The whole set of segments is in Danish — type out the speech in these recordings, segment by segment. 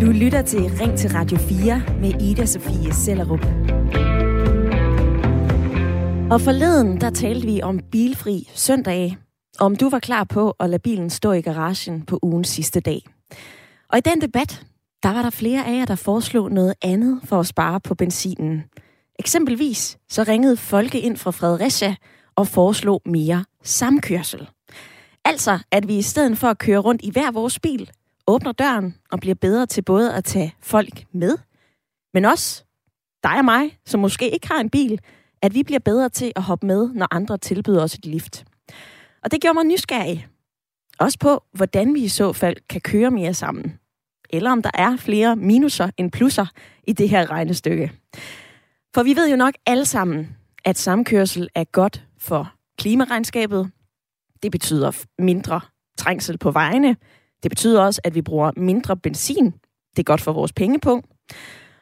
Du lytter til Ring til Radio 4 med Ida Sofie Sellerup. Og forleden, der talte vi om bilfri søndag. Om du var klar på at lade bilen stå i garagen på ugens sidste dag. Og i den debat, der var der flere af jer, der foreslog noget andet for at spare på benzinen. Eksempelvis så ringede Folke ind fra Fredericia og foreslog mere samkørsel. Altså, at vi i stedet for at køre rundt i hver vores bil, åbner døren og bliver bedre til både at tage folk med, men også dig og mig, som måske ikke har en bil, at vi bliver bedre til at hoppe med, når andre tilbyder os et lift. Og det gjorde mig nysgerrig. Også på, hvordan vi i så fald kan køre mere sammen. Eller om der er flere minuser end plusser i det her regnestykke. For vi ved jo nok alle sammen, at samkørsel er godt for klimaregnskabet. Det betyder mindre trængsel på vejene. Det betyder også, at vi bruger mindre benzin. Det er godt for vores pengepunkt.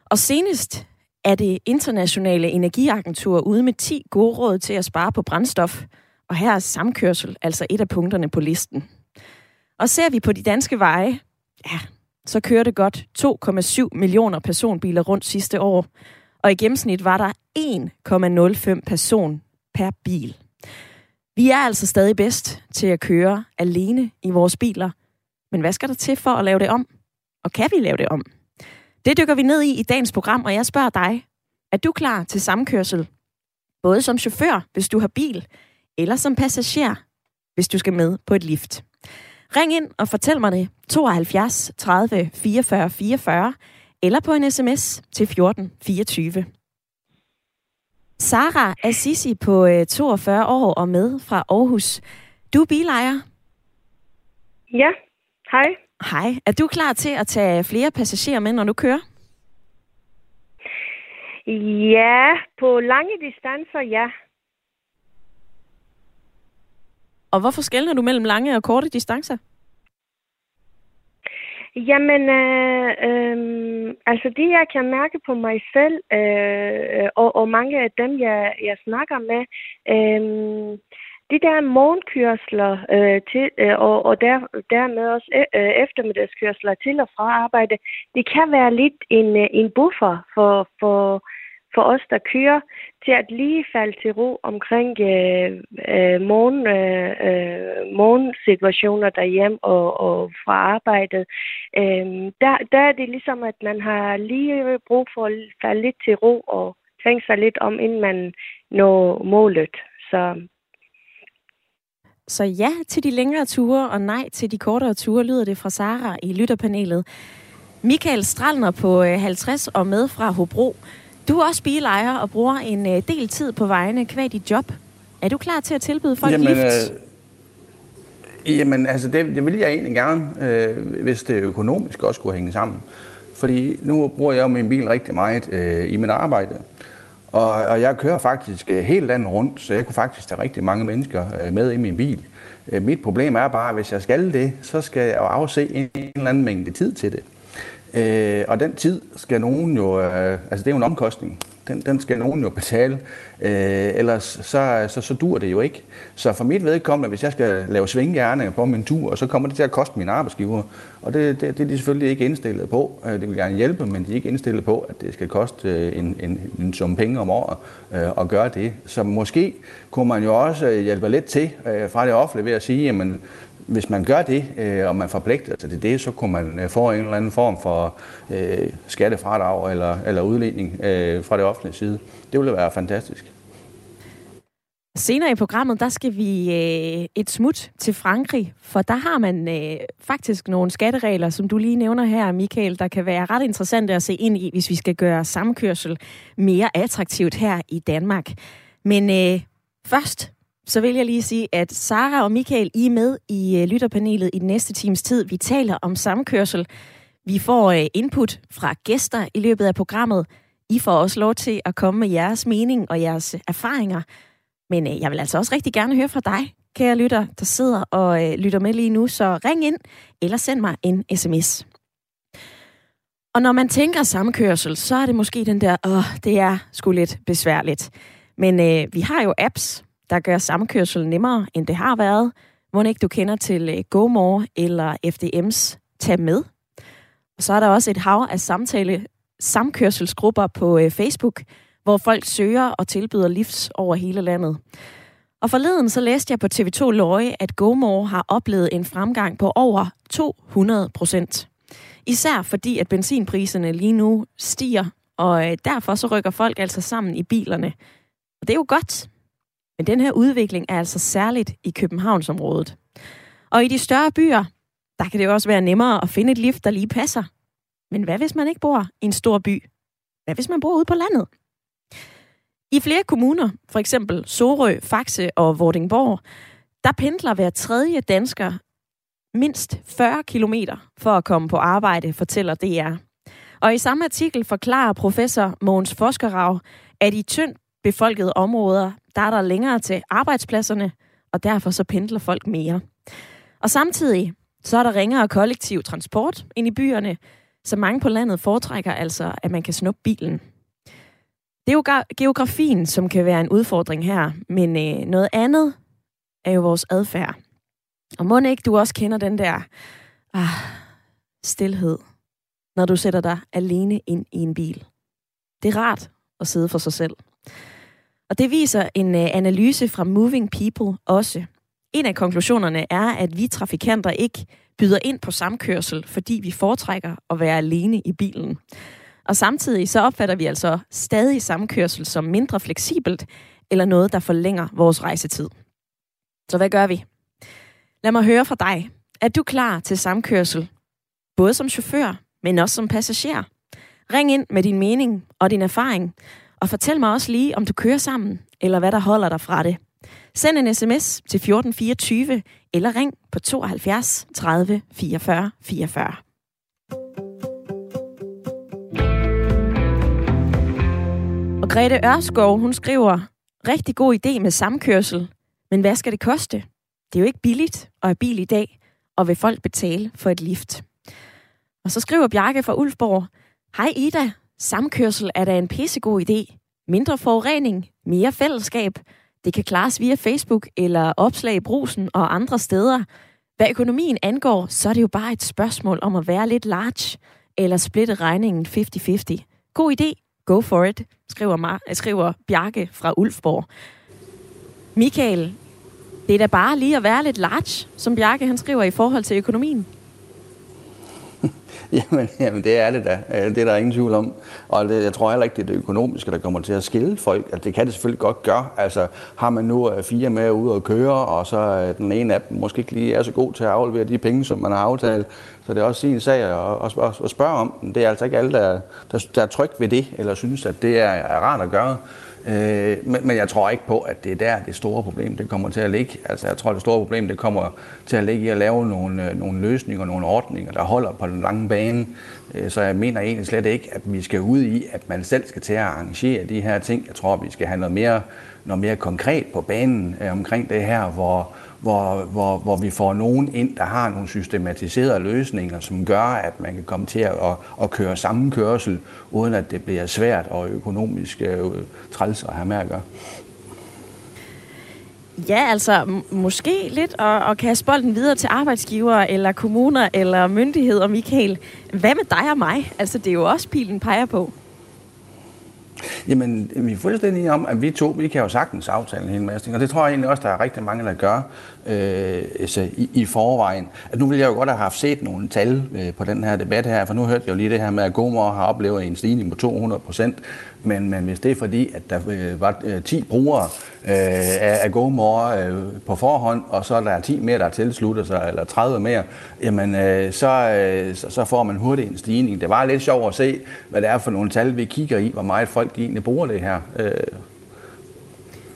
Og senest er det internationale energiagentur ude med 10 gode råd til at spare på brændstof. Og her er samkørsel altså et af punkterne på listen. Og ser vi på de danske veje, ja, så kørte godt 2,7 millioner personbiler rundt sidste år. Og i gennemsnit var der 1,05 person per bil. Vi er altså stadig bedst til at køre alene i vores biler. Men hvad skal der til for at lave det om? Og kan vi lave det om? Det dykker vi ned i i dagens program, og jeg spørger dig. Er du klar til samkørsel? Både som chauffør, hvis du har bil, eller som passager, hvis du skal med på et lift. Ring ind og fortæl mig det 72 30 44 44 eller på en sms til 14 24. Sara Assisi på 42 øh, år og med fra Aarhus. Du er bilejer. Ja, hej. Hej. Er du klar til at tage flere passagerer med, når du kører? Ja, på lange distancer, ja. Og hvorfor skældner du mellem lange og korte distancer? Jamen, øh, øh, altså det jeg kan mærke på mig selv, øh, øh, og, og mange af dem, jeg, jeg snakker med, øh, de der morgenkørsler øh, til, øh, og, og der, dermed også øh, øh eftermiddagskørsler til og fra arbejde, det kan være lidt en, øh, en buffer for, for, for os, der kører, til at lige falde til ro omkring øh, øh, morgen, øh, øh, morgensituationer derhjemme og, og fra arbejdet. Øh, der, der er det ligesom, at man har lige brug for at falde lidt til ro og tænke sig lidt om, inden man når målet. Så så ja til de længere ture, og nej til de kortere ture, lyder det fra Sara i lytterpanelet. Michael Stralner på øh, 50 og med fra Hobro. Du er også bilejer og bruger en øh, del tid på vejene kvad dit job. Er du klar til at tilbyde folk jamen, lift? Øh, jamen, altså det, det vil jeg egentlig gerne, øh, hvis det økonomisk også skulle hænge sammen. Fordi nu bruger jeg jo min bil rigtig meget øh, i mit arbejde. Og, og jeg kører faktisk øh, helt landet rundt, så jeg kunne faktisk tage rigtig mange mennesker øh, med i min bil. Øh, mit problem er bare, at hvis jeg skal det, så skal jeg jo afse en, en eller anden mængde tid til det. Øh, og den tid skal nogen jo, øh, altså det er jo en omkostning, den, den skal nogen jo betale, øh, ellers så, så, så dur det jo ikke. Så for mit vedkommende, hvis jeg skal lave svinghjerne på min tur, så kommer det til at koste min arbejdsgiver. Og det, det, det er de selvfølgelig ikke indstillet på. Øh, det vil gerne hjælpe, men de er ikke indstillet på, at det skal koste øh, en, en, en sum penge om året øh, at gøre det. Så måske kunne man jo også hjælpe lidt til øh, fra det offentlige ved at sige, jamen hvis man gør det, øh, og man forpligter sig til det, så kunne man øh, få en eller anden form for øh, skattefradrag eller, eller udledning øh, fra det offentlige side. Det ville være fantastisk. Senere i programmet, der skal vi øh, et smut til Frankrig, for der har man øh, faktisk nogle skatteregler, som du lige nævner her, Michael, der kan være ret interessante at se ind i, hvis vi skal gøre samkørsel mere attraktivt her i Danmark. Men øh, først så vil jeg lige sige, at Sara og Michael, I er med i øh, lytterpanelet i den næste times tid. Vi taler om samkørsel. Vi får øh, input fra gæster i løbet af programmet. I får også lov til at komme med jeres mening og jeres øh, erfaringer. Men jeg vil altså også rigtig gerne høre fra dig, kære lytter, der sidder og lytter med lige nu. Så ring ind eller send mig en sms. Og når man tænker samkørsel, så er det måske den der, åh, det er sgu lidt besværligt. Men øh, vi har jo apps, der gør samkørsel nemmere, end det har været. Må ikke du kender til øh, GoMore eller FDM's tage med. Og så er der også et hav af samtale samkørselsgrupper på øh, Facebook, hvor folk søger og tilbyder lifts over hele landet. Og forleden så læste jeg på TV2 Løje, at GoMore har oplevet en fremgang på over 200 procent. Især fordi, at benzinpriserne lige nu stiger, og øh, derfor så rykker folk altså sammen i bilerne. Og det er jo godt. Men den her udvikling er altså særligt i Københavnsområdet. Og i de større byer, der kan det jo også være nemmere at finde et lift, der lige passer. Men hvad hvis man ikke bor i en stor by? Hvad hvis man bor ude på landet? I flere kommuner, for eksempel Sorø, Faxe og Vordingborg, der pendler hver tredje dansker mindst 40 km for at komme på arbejde, fortæller DR. Og i samme artikel forklarer professor Mogens Foskerav, at i tyndt befolkede områder, der er der længere til arbejdspladserne, og derfor så pendler folk mere. Og samtidig så er der ringere kollektiv transport ind i byerne, så mange på landet foretrækker altså, at man kan snuppe bilen. Det er jo geografien, som kan være en udfordring her, men øh, noget andet er jo vores adfærd. Og må ikke du også kender den der ah, stillhed, når du sætter dig alene ind i en bil. Det er rart at sidde for sig selv. Og det viser en øh, analyse fra Moving People også. En af konklusionerne er, at vi trafikanter ikke byder ind på samkørsel, fordi vi foretrækker at være alene i bilen. Og samtidig så opfatter vi altså stadig samkørsel som mindre fleksibelt, eller noget, der forlænger vores rejsetid. Så hvad gør vi? Lad mig høre fra dig. Er du klar til samkørsel? Både som chauffør, men også som passager. Ring ind med din mening og din erfaring, og fortæl mig også lige, om du kører sammen, eller hvad der holder dig fra det. Send en sms til 1424, eller ring på 72 30 44 44. Og Grete Ørskov, hun skriver, rigtig god idé med samkørsel, men hvad skal det koste? Det er jo ikke billigt at have bil i dag, og vil folk betale for et lift? Og så skriver Bjarke fra Ulfborg, Hej Ida, samkørsel er da en pissegod idé. Mindre forurening, mere fællesskab. Det kan klares via Facebook eller opslag i brusen og andre steder. Hvad økonomien angår, så er det jo bare et spørgsmål om at være lidt large, eller splitte regningen 50-50. God idé, go for it, skriver, Mar- øh, skriver Bjarke fra Ulfborg. Michael, det er da bare lige at være lidt large, som Bjarke han skriver i forhold til økonomien. Jamen, jamen, det er det da. Det er der ingen tvivl om. Og det, jeg tror heller ikke, det er det økonomiske, der kommer til at skille folk. Altså, det kan det selvfølgelig godt gøre. Altså, har man nu øh, fire med ude og køre, og så øh, den ene af dem måske ikke lige er så god til at aflevere de penge, som man har aftalt, så det er også sin sag at, at, at spørge om. Det er altså ikke alle, der, der, der er tryg ved det, eller synes, at det er, er rart at gøre. Øh, men, men jeg tror ikke på, at det er der, det store problem det kommer til at ligge. Altså, jeg tror, det store problem det kommer til at ligge i at lave nogle, øh, nogle løsninger, nogle ordninger, der holder på den lange bane. Øh, så jeg mener egentlig slet ikke, at vi skal ud i, at man selv skal til at arrangere de her ting. Jeg tror, vi skal have noget mere, noget mere konkret på banen øh, omkring det her, hvor, hvor, hvor, hvor vi får nogen ind, der har nogle systematiserede løsninger, som gør, at man kan komme til at, at, at køre samme kørsel, uden at det bliver svært og økonomisk øh, træls at have med at gøre. Ja, altså måske lidt at, at kaste bolden videre til arbejdsgiver eller kommuner eller myndigheder, Michael. Hvad med dig og mig? Altså det er jo også pilen peger på. Jamen, vi er fuldstændig om, at vi to, vi kan jo sagtens aftale en hel masse ting, og det tror jeg egentlig også, der er rigtig mange, der gør øh, altså, i, i forvejen. At nu ville jeg jo godt have haft set nogle tal øh, på den her debat her, for nu hørte jeg jo lige det her med, at Gomor har oplevet en stigning på 200 procent, men, men hvis det er fordi, at der øh, var øh, 10 brugere øh, af, af GoMore øh, på forhånd, og så er der 10 mere, der tilslutter sig, eller 30 mere, jamen øh, så, øh, så, så får man hurtigt en stigning. Det var lidt sjovt at se, hvad det er for nogle tal, vi kigger i, hvor meget folk egentlig bruger det her. Øh.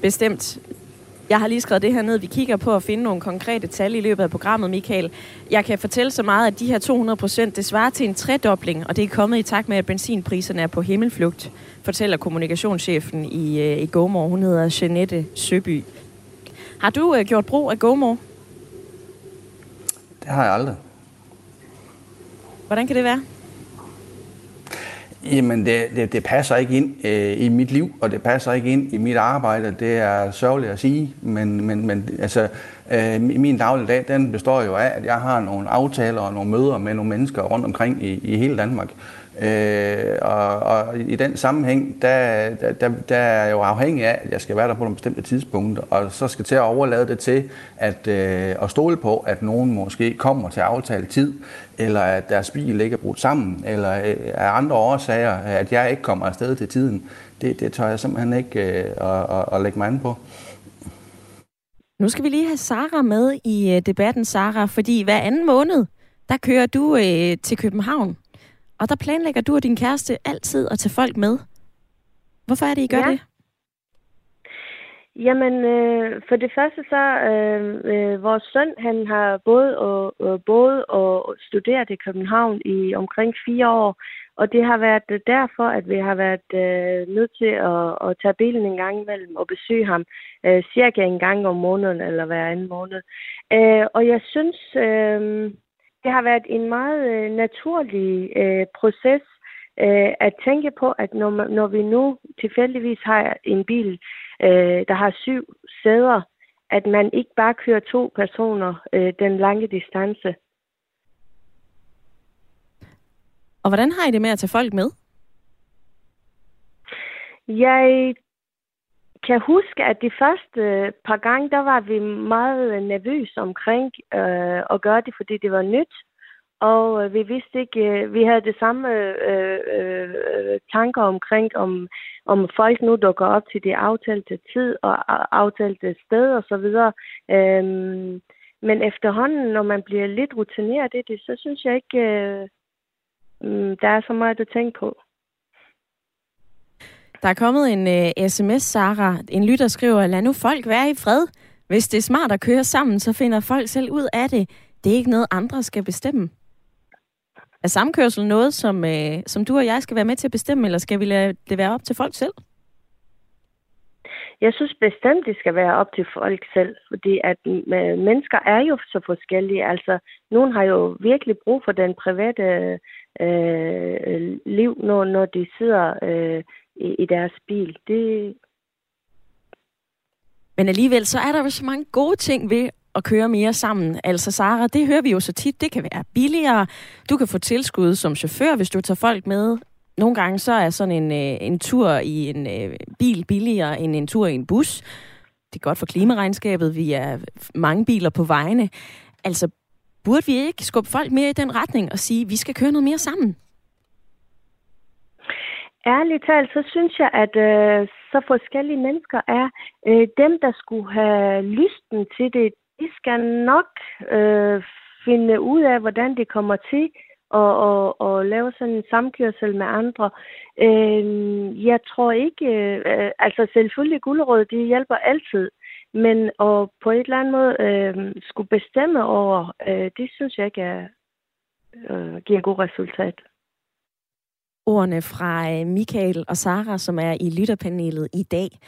Bestemt. Jeg har lige skrevet det her ned. Vi kigger på at finde nogle konkrete tal i løbet af programmet, Michael. Jeg kan fortælle så meget, at de her 200 procent, det svarer til en tredobling, og det er kommet i takt med, at benzinpriserne er på himmelflugt, fortæller kommunikationschefen i, øh, i GoMore. Hun hedder Jeanette Søby. Har du uh, gjort brug af GoMore? Det har jeg aldrig. Hvordan kan det være? Jamen, det, det, det passer ikke ind øh, i mit liv, og det passer ikke ind i mit arbejde. Det er sørgeligt at sige, men, men, men altså, Øh, min dagligdag, den består jo af, at jeg har nogle aftaler og nogle møder med nogle mennesker rundt omkring i, i hele Danmark. Øh, og, og i den sammenhæng, der, der, der er jeg jo afhængig af, at jeg skal være der på nogle bestemte tidspunkter, og så skal til at overlade det til at, øh, at stole på, at nogen måske kommer til aftalt tid, eller at deres bil ikke er brudt sammen, eller øh, af andre årsager, at jeg ikke kommer afsted til tiden. Det, det tør jeg simpelthen ikke øh, at, at, at lægge mig an på. Nu skal vi lige have Sara med i øh, debatten, Sara, fordi hver anden måned, der kører du øh, til København og der planlægger du og din kæreste altid at tage folk med. Hvorfor er det, I gør ja. det? Jamen, øh, for det første så, øh, øh, vores søn, han har både og, og, både og studeret i København i omkring fire år, og det har været derfor, at vi har været øh, nødt til at, at tage bilen en gang imellem og besøge ham øh, cirka en gang om måneden eller hver anden måned. Øh, og jeg synes, øh, det har været en meget øh, naturlig øh, proces øh, at tænke på, at når, når vi nu tilfældigvis har en bil, øh, der har syv sæder, at man ikke bare kører to personer øh, den lange distance. Og hvordan har I det med at tage folk med? Jeg kan huske, at de første øh, par gange, der var vi meget øh, nervøse omkring øh, at gøre det, fordi det var nyt. Og øh, vi vidste ikke, øh, vi havde det samme øh, øh, øh tanker omkring, om, om folk nu dukker op til det aftalte tid og aftalte sted og så videre. Øhm, men efterhånden, når man bliver lidt rutineret i det, så synes jeg ikke, øh, mm, der er så meget at tænke på. Der er kommet en øh, uh, sms, Sara. En lytter skriver, lad nu folk være i fred. Hvis det er smart at køre sammen, så finder folk selv ud af det. Det er ikke noget, andre skal bestemme. Er samkørsel noget, som, uh, som du og jeg skal være med til at bestemme, eller skal vi lade det være op til folk selv? Jeg synes bestemt, det skal være op til folk selv, fordi at øh, mennesker er jo så forskellige. Altså, nogen har jo virkelig brug for den private øh, liv, når, når de sidder øh, i, i deres bil. Det... Men alligevel, så er der jo så mange gode ting ved at køre mere sammen. Altså Sara, det hører vi jo så tit, det kan være billigere. Du kan få tilskud som chauffør, hvis du tager folk med. Nogle gange så er sådan en, øh, en tur i en øh, bil billigere end en tur i en bus. Det er godt for klimaregnskabet, vi er mange biler på vejene. Altså, burde vi ikke skubbe folk mere i den retning og sige, at vi skal køre noget mere sammen? Ærligt talt, så synes jeg, at øh, så forskellige mennesker er øh, dem, der skulle have lysten til det. De skal nok øh, finde ud af, hvordan det kommer til at, at, at lave sådan en samkørsel med andre. Øh, jeg tror ikke, øh, altså selvfølgelig guldråd, de hjælper altid, men at på et eller andet måde øh, skulle bestemme over, øh, det synes jeg ikke er, øh, giver god resultat ordene fra øh, Michael og Sara, som er i lytterpanelet i dag.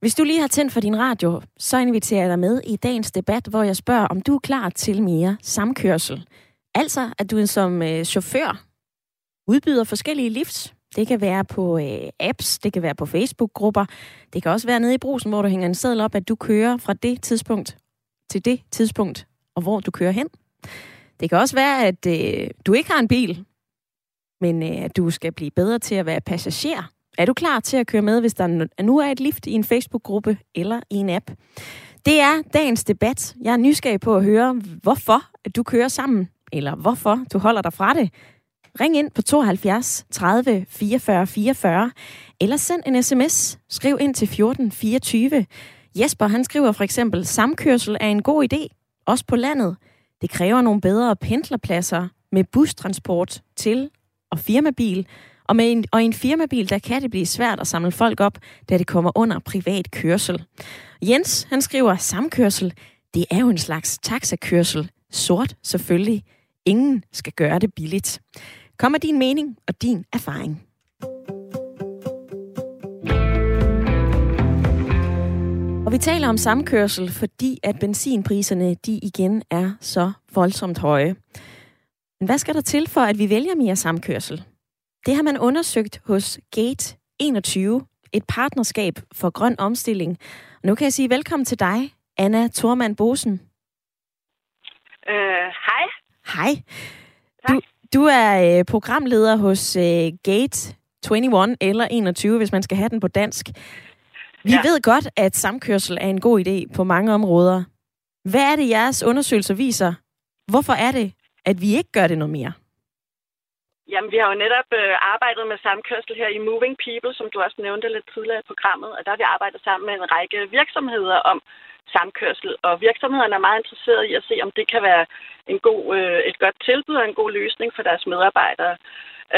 Hvis du lige har tændt for din radio, så inviterer jeg dig med i dagens debat, hvor jeg spørger, om du er klar til mere samkørsel. Altså, at du som øh, chauffør udbyder forskellige lifts. Det kan være på øh, apps, det kan være på Facebook-grupper, det kan også være nede i brusen, hvor du hænger en seddel op, at du kører fra det tidspunkt til det tidspunkt, og hvor du kører hen. Det kan også være, at øh, du ikke har en bil, men øh, at du skal blive bedre til at være passager. Er du klar til at køre med, hvis der nu er et lift i en Facebook-gruppe eller i en app? Det er dagens debat. Jeg er nysgerrig på at høre, hvorfor at du kører sammen, eller hvorfor du holder dig fra det. Ring ind på 72 30 44 44, eller send en sms. Skriv ind til 14 24. Jesper, han skriver for eksempel, samkørsel er en god idé, også på landet. Det kræver nogle bedre pendlerpladser med bustransport til og firmabil. Og, med en, og i en firmabil, der kan det blive svært at samle folk op, da det kommer under privat kørsel. Jens, han skriver, samkørsel, det er jo en slags taxakørsel. Sort, selvfølgelig. Ingen skal gøre det billigt. Kom med din mening og din erfaring. Og vi taler om samkørsel, fordi at benzinpriserne de igen er så voldsomt høje. Men hvad skal der til for, at vi vælger mere samkørsel? Det har man undersøgt hos Gate 21, et partnerskab for grøn omstilling. Og nu kan jeg sige velkommen til dig, Anna Thormand Bosen. Uh, hej. Hej. Du, du er øh, programleder hos øh, Gate 21 eller 21, hvis man skal have den på dansk. Vi ja. ved godt, at samkørsel er en god idé på mange områder. Hvad er det, jeres undersøgelser viser? Hvorfor er det, at vi ikke gør det noget mere? Jamen, vi har jo netop øh, arbejdet med samkørsel her i Moving People, som du også nævnte lidt tidligere i programmet, og der har vi arbejdet sammen med en række virksomheder om samkørsel, og virksomhederne er meget interesserede i at se, om det kan være en god, øh, et godt tilbud og en god løsning for deres medarbejdere.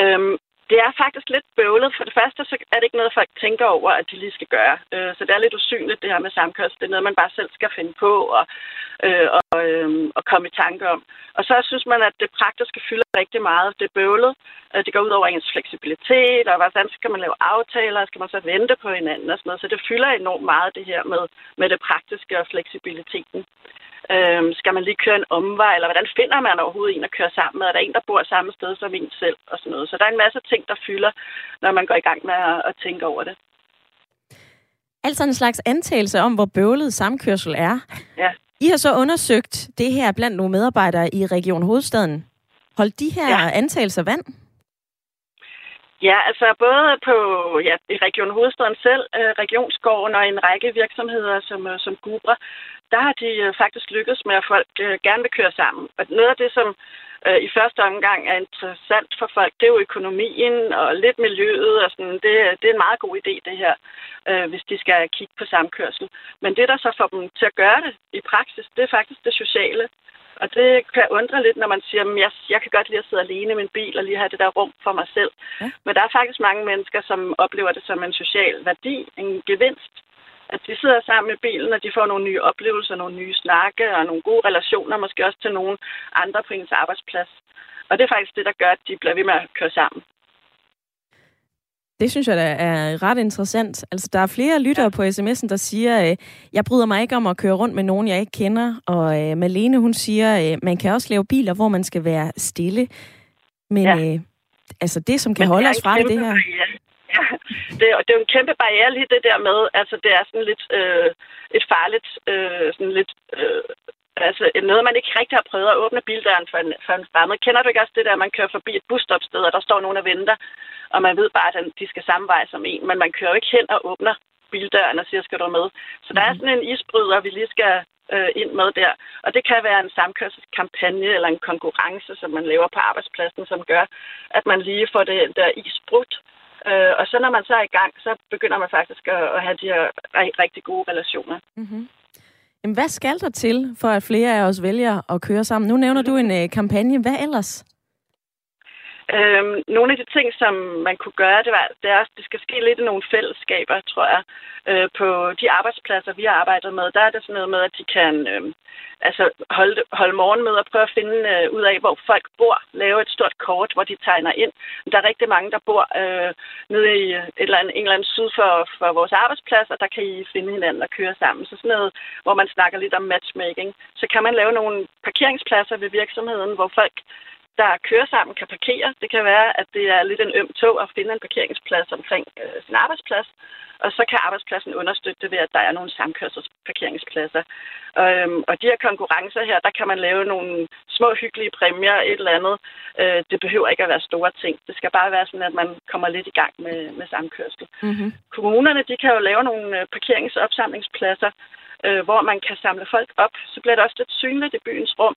Øhm, det er faktisk lidt bøvlet. For det første så er det ikke noget, folk tænker over, at de lige skal gøre. Øh, så det er lidt usynligt, det her med samkørsel. Det er noget, man bare selv skal finde på og, øh, og, øh, og komme i tanke om. Og så synes man, at det praktiske fylder rigtig meget. Det er bøvlet. Øh, det går ud over ens fleksibilitet, og hvordan skal man lave aftaler? Skal man så vente på hinanden og sådan noget? Så det fylder enormt meget, det her med, med det praktiske og fleksibiliteten. Øhm, skal man lige køre en omvej, eller hvordan finder man overhovedet en at køre sammen med? Er der en, der bor samme sted som en selv? Og sådan noget. Så der er en masse ting, der fylder, når man går i gang med at, at tænke over det. Altså en slags antagelse om, hvor bøvlet samkørsel er. Ja. I har så undersøgt det her blandt nogle medarbejdere i Region Hovedstaden. Hold de her ja. antagelser vand? Ja, altså både på ja, i Region Hovedstaden selv, øh, Regionsgården og en række virksomheder som, øh, som Gubra, der har de øh, faktisk lykkedes med, at folk gerne vil køre sammen. Og noget af det, som i første omgang er interessant for folk, det er jo økonomien og lidt miljøet. Og sådan. Det, det er en meget god idé, det her, hvis de skal kigge på samkørsel. Men det, der så får dem til at gøre det i praksis, det er faktisk det sociale. Og det kan undre lidt, når man siger, at jeg, jeg kan godt lide at sidde alene i min bil og lige have det der rum for mig selv. Ja. Men der er faktisk mange mennesker, som oplever det som en social værdi, en gevinst at de sidder sammen i bilen, og de får nogle nye oplevelser, nogle nye snakke og nogle gode relationer, måske også til nogle andre på ens arbejdsplads. Og det er faktisk det, der gør, at de bliver ved med at køre sammen. Det synes jeg da er ret interessant. Altså, der er flere lyttere ja. på sms'en, der siger, øh, jeg bryder mig ikke om at køre rundt med nogen, jeg ikke kender. Og øh, Malene, hun siger, øh, man kan også lave biler, hvor man skal være stille. Men ja. øh, altså, det, som kan Men holde os fra det, det her... Ja, det, det er jo en kæmpe barriere lige det der med, altså det er sådan lidt øh, et farligt, øh, sådan lidt, øh, altså noget, man ikke rigtig har prøvet at åbne bildøren for en, for en fremmed. Kender du ikke også det der, man kører forbi et busstopsted, og der står nogen og venter, og man ved bare, at de skal samme vej som en, men man kører jo ikke hen og åbner bildøren og siger, skal du med? Så der er mhm. sådan en isbryder, vi lige skal øh, ind med der. Og det kan være en samkørselskampagne eller en konkurrence, som man laver på arbejdspladsen, som gør, at man lige får det der isbrudt, Øh, og så når man så er i gang, så begynder man faktisk at, at have de her rigtig gode relationer. Mm-hmm. Jamen, hvad skal der til, for at flere af os vælger at køre sammen? Nu nævner du en øh, kampagne. Hvad ellers? Øhm, nogle af de ting, som man kunne gøre, det, var, det er, at det skal ske lidt i nogle fællesskaber, tror jeg. Øh, på de arbejdspladser, vi har arbejdet med, der er det sådan noget med, at de kan øh, altså holde, holde morgenmøder og prøve at finde øh, ud af, hvor folk bor. Lave et stort kort, hvor de tegner ind. Der er rigtig mange, der bor øh, nede i et eller andet, en eller anden syd for, for vores arbejdsplads, og der kan I finde hinanden og køre sammen. Så sådan noget, hvor man snakker lidt om matchmaking. Så kan man lave nogle parkeringspladser ved virksomheden, hvor folk der kører sammen, kan parkere. Det kan være, at det er lidt en øm tog at finde en parkeringsplads omkring øh, sin arbejdsplads. Og så kan arbejdspladsen understøtte det ved, at der er nogle samkørselsparkeringspladser. Øhm, og de her konkurrencer her, der kan man lave nogle små hyggelige præmier, et eller andet. Øh, det behøver ikke at være store ting. Det skal bare være sådan, at man kommer lidt i gang med, med samkørsel. Mm-hmm. Kommunerne, de kan jo lave nogle øh, parkeringsopsamlingspladser, øh, hvor man kan samle folk op. Så bliver det også lidt synligt i byens rum.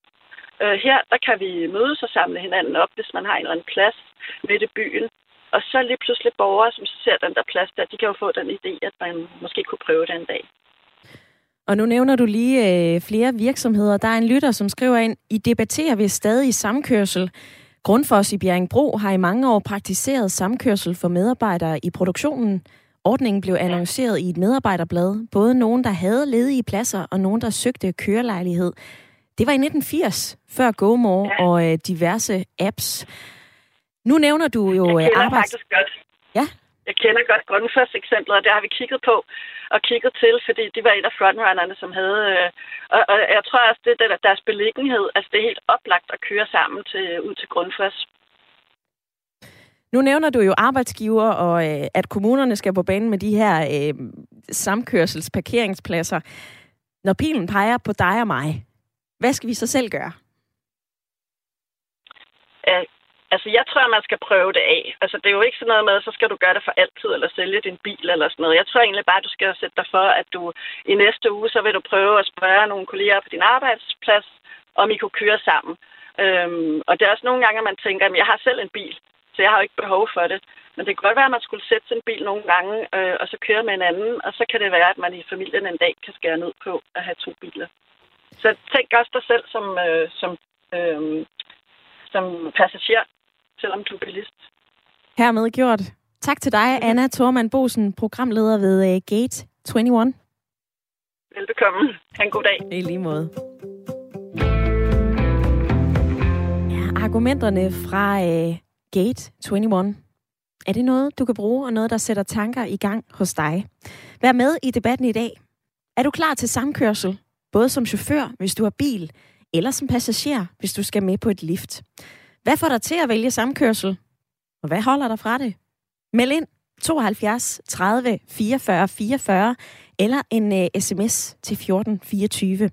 Øh, her der kan vi mødes og samle hinanden op, hvis man har en eller anden plads midt i byen. Og så lige pludselig borgere, som ser den der plads der, de kan jo få den idé, at man måske kunne prøve det en dag. Og nu nævner du lige øh, flere virksomheder. Der er en lytter, som skriver ind, I debatterer ved stadig samkørsel. Grundfos i Bjerringbro har i mange år praktiseret samkørsel for medarbejdere i produktionen. Ordningen blev annonceret i et medarbejderblad. Både nogen, der havde ledige pladser, og nogen, der søgte kørelejlighed. Det var i 1980, før GoMore ja. og øh, diverse apps. Nu nævner du jo jeg kender arbejds... faktisk godt. Ja? Jeg kender godt Grundfos eksemplet, og det har vi kigget på og kigget til, fordi de var en af frontrunnerne, som havde... Øh, og, og jeg tror også, det er deres beliggenhed. Altså, det er helt oplagt at køre sammen til, ud til Grundfos. Nu nævner du jo arbejdsgiver, og øh, at kommunerne skal på banen med de her øh, samkørselsparkeringspladser. Når pilen peger på dig og mig, hvad skal vi så selv gøre? er Altså, jeg tror, man skal prøve det af. Altså, det er jo ikke sådan noget med, så skal du gøre det for altid, eller sælge din bil, eller sådan noget. Jeg tror egentlig bare, du skal sætte dig for, at du i næste uge, så vil du prøve at spørge nogle kolleger på din arbejdsplads, om I kunne køre sammen. Øhm, og det er også nogle gange, at man tænker, at jeg har selv en bil, så jeg har jo ikke behov for det. Men det kan godt være, at man skulle sætte sin bil nogle gange, øh, og så køre med en anden, og så kan det være, at man i familien en dag kan skære ned på at have to biler. Så tænk også dig selv som, øh, som, øh, som passager, selvom du er bilist. Hermed gjort. Tak til dig, mhm. Anna Thormand Bosen, programleder ved uh, Gate 21. Velbekomme. Ha' en god dag. I lige måde. Ja, argumenterne fra uh, Gate 21. Er det noget, du kan bruge, og noget, der sætter tanker i gang hos dig? Vær med i debatten i dag. Er du klar til samkørsel? Både som chauffør, hvis du har bil, eller som passager, hvis du skal med på et lift. Hvad får dig til at vælge samkørsel? Og hvad holder dig fra det? Meld ind 72 30 44 44 eller en øh, uh, sms til 14 24.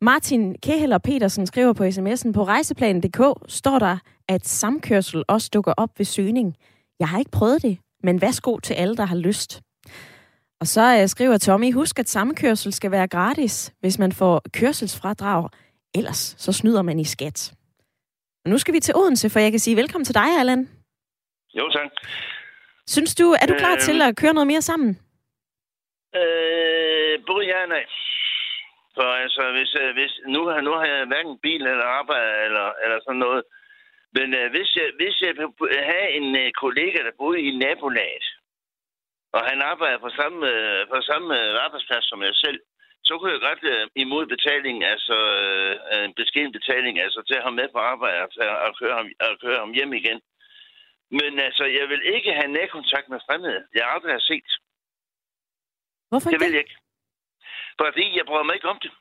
Martin Keheller Petersen skriver på sms'en, på rejseplanen.dk står der, at samkørsel også dukker op ved søgning. Jeg har ikke prøvet det, men værsgo til alle, der har lyst. Og så uh, skriver Tommy, husk at samkørsel skal være gratis, hvis man får kørselsfradrag. Ellers så snyder man i skat. Og nu skal vi til Odense, for jeg kan sige velkommen til dig, Allan. Jo, tak. Synes du, er du klar øh, til at køre noget mere sammen? Øh, både ja og nej. For altså, hvis, øh, hvis, nu, har, nu har jeg hverken bil eller arbejde eller, eller sådan noget. Men øh, hvis, jeg, hvis jeg have en øh, kollega, der boede i nabolaget, og han arbejder på samme, øh, på samme øh, arbejdsplads som jeg selv, så kunne jeg godt øh, imod betaling, altså øh, en beskeden betaling, altså til at have med på arbejde og, og, køre ham, og køre ham hjem igen. Men altså, jeg vil ikke have nærkontakt med fremmede. Jeg aldrig har set. Hvorfor det? Det vil jeg ikke. Fordi jeg bryder mig ikke om det.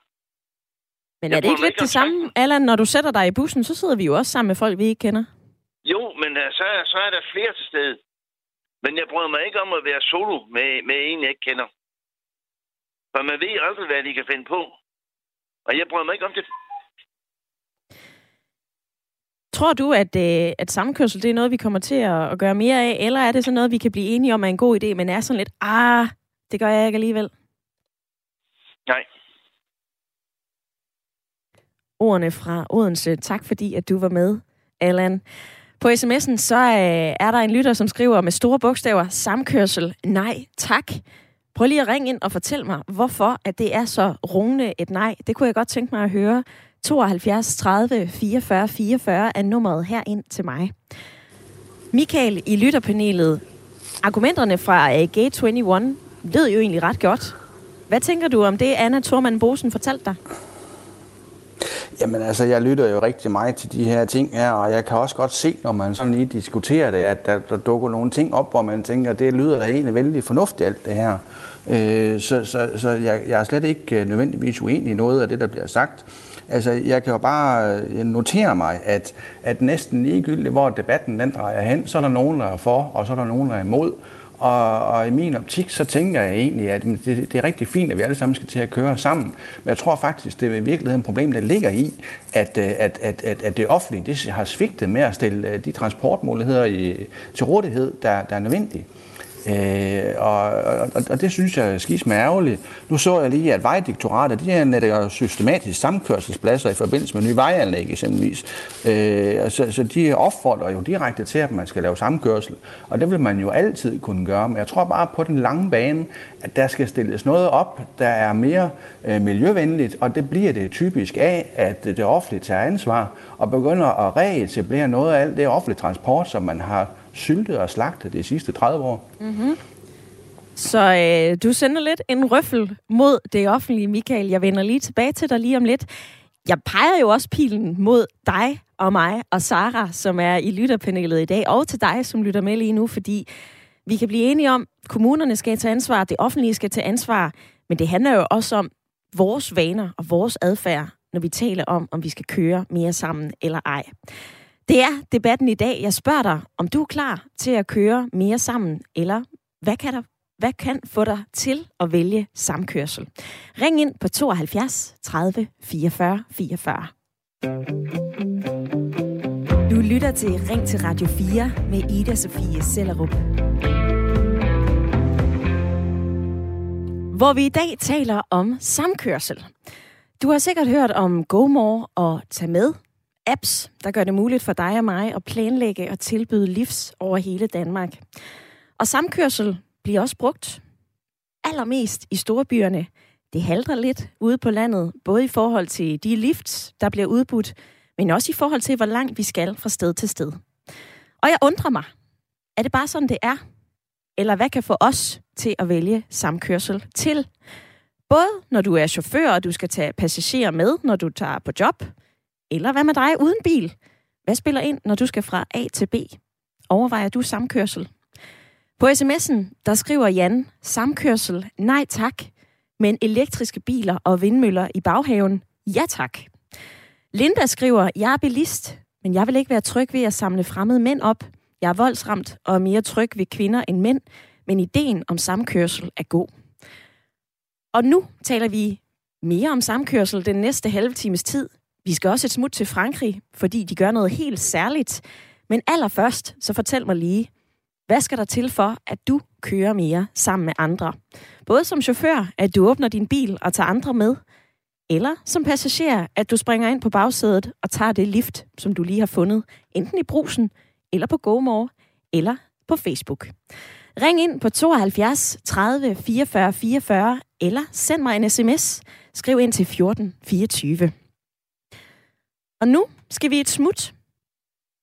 Men er det ikke lidt det samme, Allan, når du sætter dig i bussen, så sidder vi jo også sammen med folk, vi ikke kender? Jo, men uh, så, så er der flere til stede. Men jeg bryder mig ikke om at være solo med, med en, jeg ikke kender. For man ved aldrig, hvad de kan finde på. Og jeg bryder mig ikke om det. Tror du, at, øh, at samkørsel det er noget, vi kommer til at, at gøre mere af, eller er det så noget, vi kan blive enige om er en god idé, men er sådan lidt, ah, det gør jeg ikke alligevel? Nej. Ordene fra Odense. Tak fordi, at du var med, Allan. På sms'en så øh, er der en lytter, som skriver med store bogstaver, samkørsel, nej, tak. Prøv lige at ringe ind og fortæl mig, hvorfor at det er så rungende et nej. Det kunne jeg godt tænke mig at høre. 72 30 44 44 er nummeret herind til mig. Michael i lytterpanelet. Argumenterne fra uh, Gate 21 lød jo egentlig ret godt. Hvad tænker du om det, Anna Thormann Bosen fortalte dig? Jamen altså, jeg lytter jo rigtig meget til de her ting her, og jeg kan også godt se, når man sådan lige diskuterer det, at der, der dukker nogle ting op, hvor man tænker, at det lyder da egentlig vældig fornuftigt alt det her. Øh, så så, så jeg, jeg er slet ikke øh, nødvendigvis uenig i noget af det, der bliver sagt. Altså, jeg kan jo bare øh, notere mig, at, at næsten ligegyldigt, hvor debatten den drejer hen, så er der nogen, der er for, og så er der nogen, der er imod. Og, og i min optik, så tænker jeg egentlig, at det, det er rigtig fint, at vi alle sammen skal til at køre sammen. Men jeg tror faktisk, det er i virkeligheden et problem, der ligger i, at, øh, at, at, at, at det offentlige det har svigtet med at stille øh, de transportmuligheder i, til rådighed, der, der er nødvendige. Øh, og, og, og det synes jeg er skidt med ærgerligt. Nu så jeg lige, at Vejdirektoratet de er systematisk samkørselspladser i forbindelse med nye vejanlæg eksempelvis. Øh, så, så de opfordrer jo direkte til, at man skal lave samkørsel. Og det vil man jo altid kunne gøre. Men jeg tror bare på den lange bane, at der skal stilles noget op, der er mere øh, miljøvenligt, og det bliver det typisk af, at det offentlige tager ansvar og begynder at reetablere noget af alt det offentlige transport, som man har syltet og slagtet de sidste 30 år. Mm-hmm. Så øh, du sender lidt en røffel mod det offentlige, Michael. Jeg vender lige tilbage til dig lige om lidt. Jeg peger jo også pilen mod dig og mig og Sara, som er i lytterpanelet i dag, og til dig, som lytter med lige nu, fordi vi kan blive enige om, at kommunerne skal tage ansvar, det offentlige skal tage ansvar, men det handler jo også om vores vaner og vores adfærd, når vi taler om, om vi skal køre mere sammen eller ej. Det er debatten i dag. Jeg spørger dig, om du er klar til at køre mere sammen, eller hvad kan der hvad kan få dig til at vælge samkørsel? Ring ind på 72 30 44 44. Du lytter til Ring til Radio 4 med Ida Sofie Sellerup. Hvor vi i dag taler om samkørsel. Du har sikkert hørt om GoMore og Tag Med, apps, der gør det muligt for dig og mig at planlægge og tilbyde livs over hele Danmark. Og samkørsel bliver også brugt allermest i storbyerne. Det halter lidt ude på landet, både i forhold til de lifts, der bliver udbudt, men også i forhold til, hvor langt vi skal fra sted til sted. Og jeg undrer mig, er det bare sådan, det er? Eller hvad kan få os til at vælge samkørsel til? Både når du er chauffør, og du skal tage passagerer med, når du tager på job, eller hvad med dig uden bil? Hvad spiller ind, når du skal fra A til B? Overvejer du samkørsel? På sms'en, der skriver Jan, samkørsel, nej tak, men elektriske biler og vindmøller i baghaven, ja tak. Linda skriver, jeg er bilist, men jeg vil ikke være tryg ved at samle fremmede mænd op. Jeg er voldsramt og er mere tryg ved kvinder end mænd, men ideen om samkørsel er god. Og nu taler vi mere om samkørsel den næste halve times tid. Vi skal også et smut til Frankrig, fordi de gør noget helt særligt. Men allerførst, så fortæl mig lige, hvad skal der til for, at du kører mere sammen med andre? Både som chauffør, at du åbner din bil og tager andre med, eller som passager, at du springer ind på bagsædet og tager det lift, som du lige har fundet, enten i brusen, eller på GoMore, eller på Facebook. Ring ind på 72 30 44 44, eller send mig en sms. Skriv ind til 14 24. Og nu skal vi et smut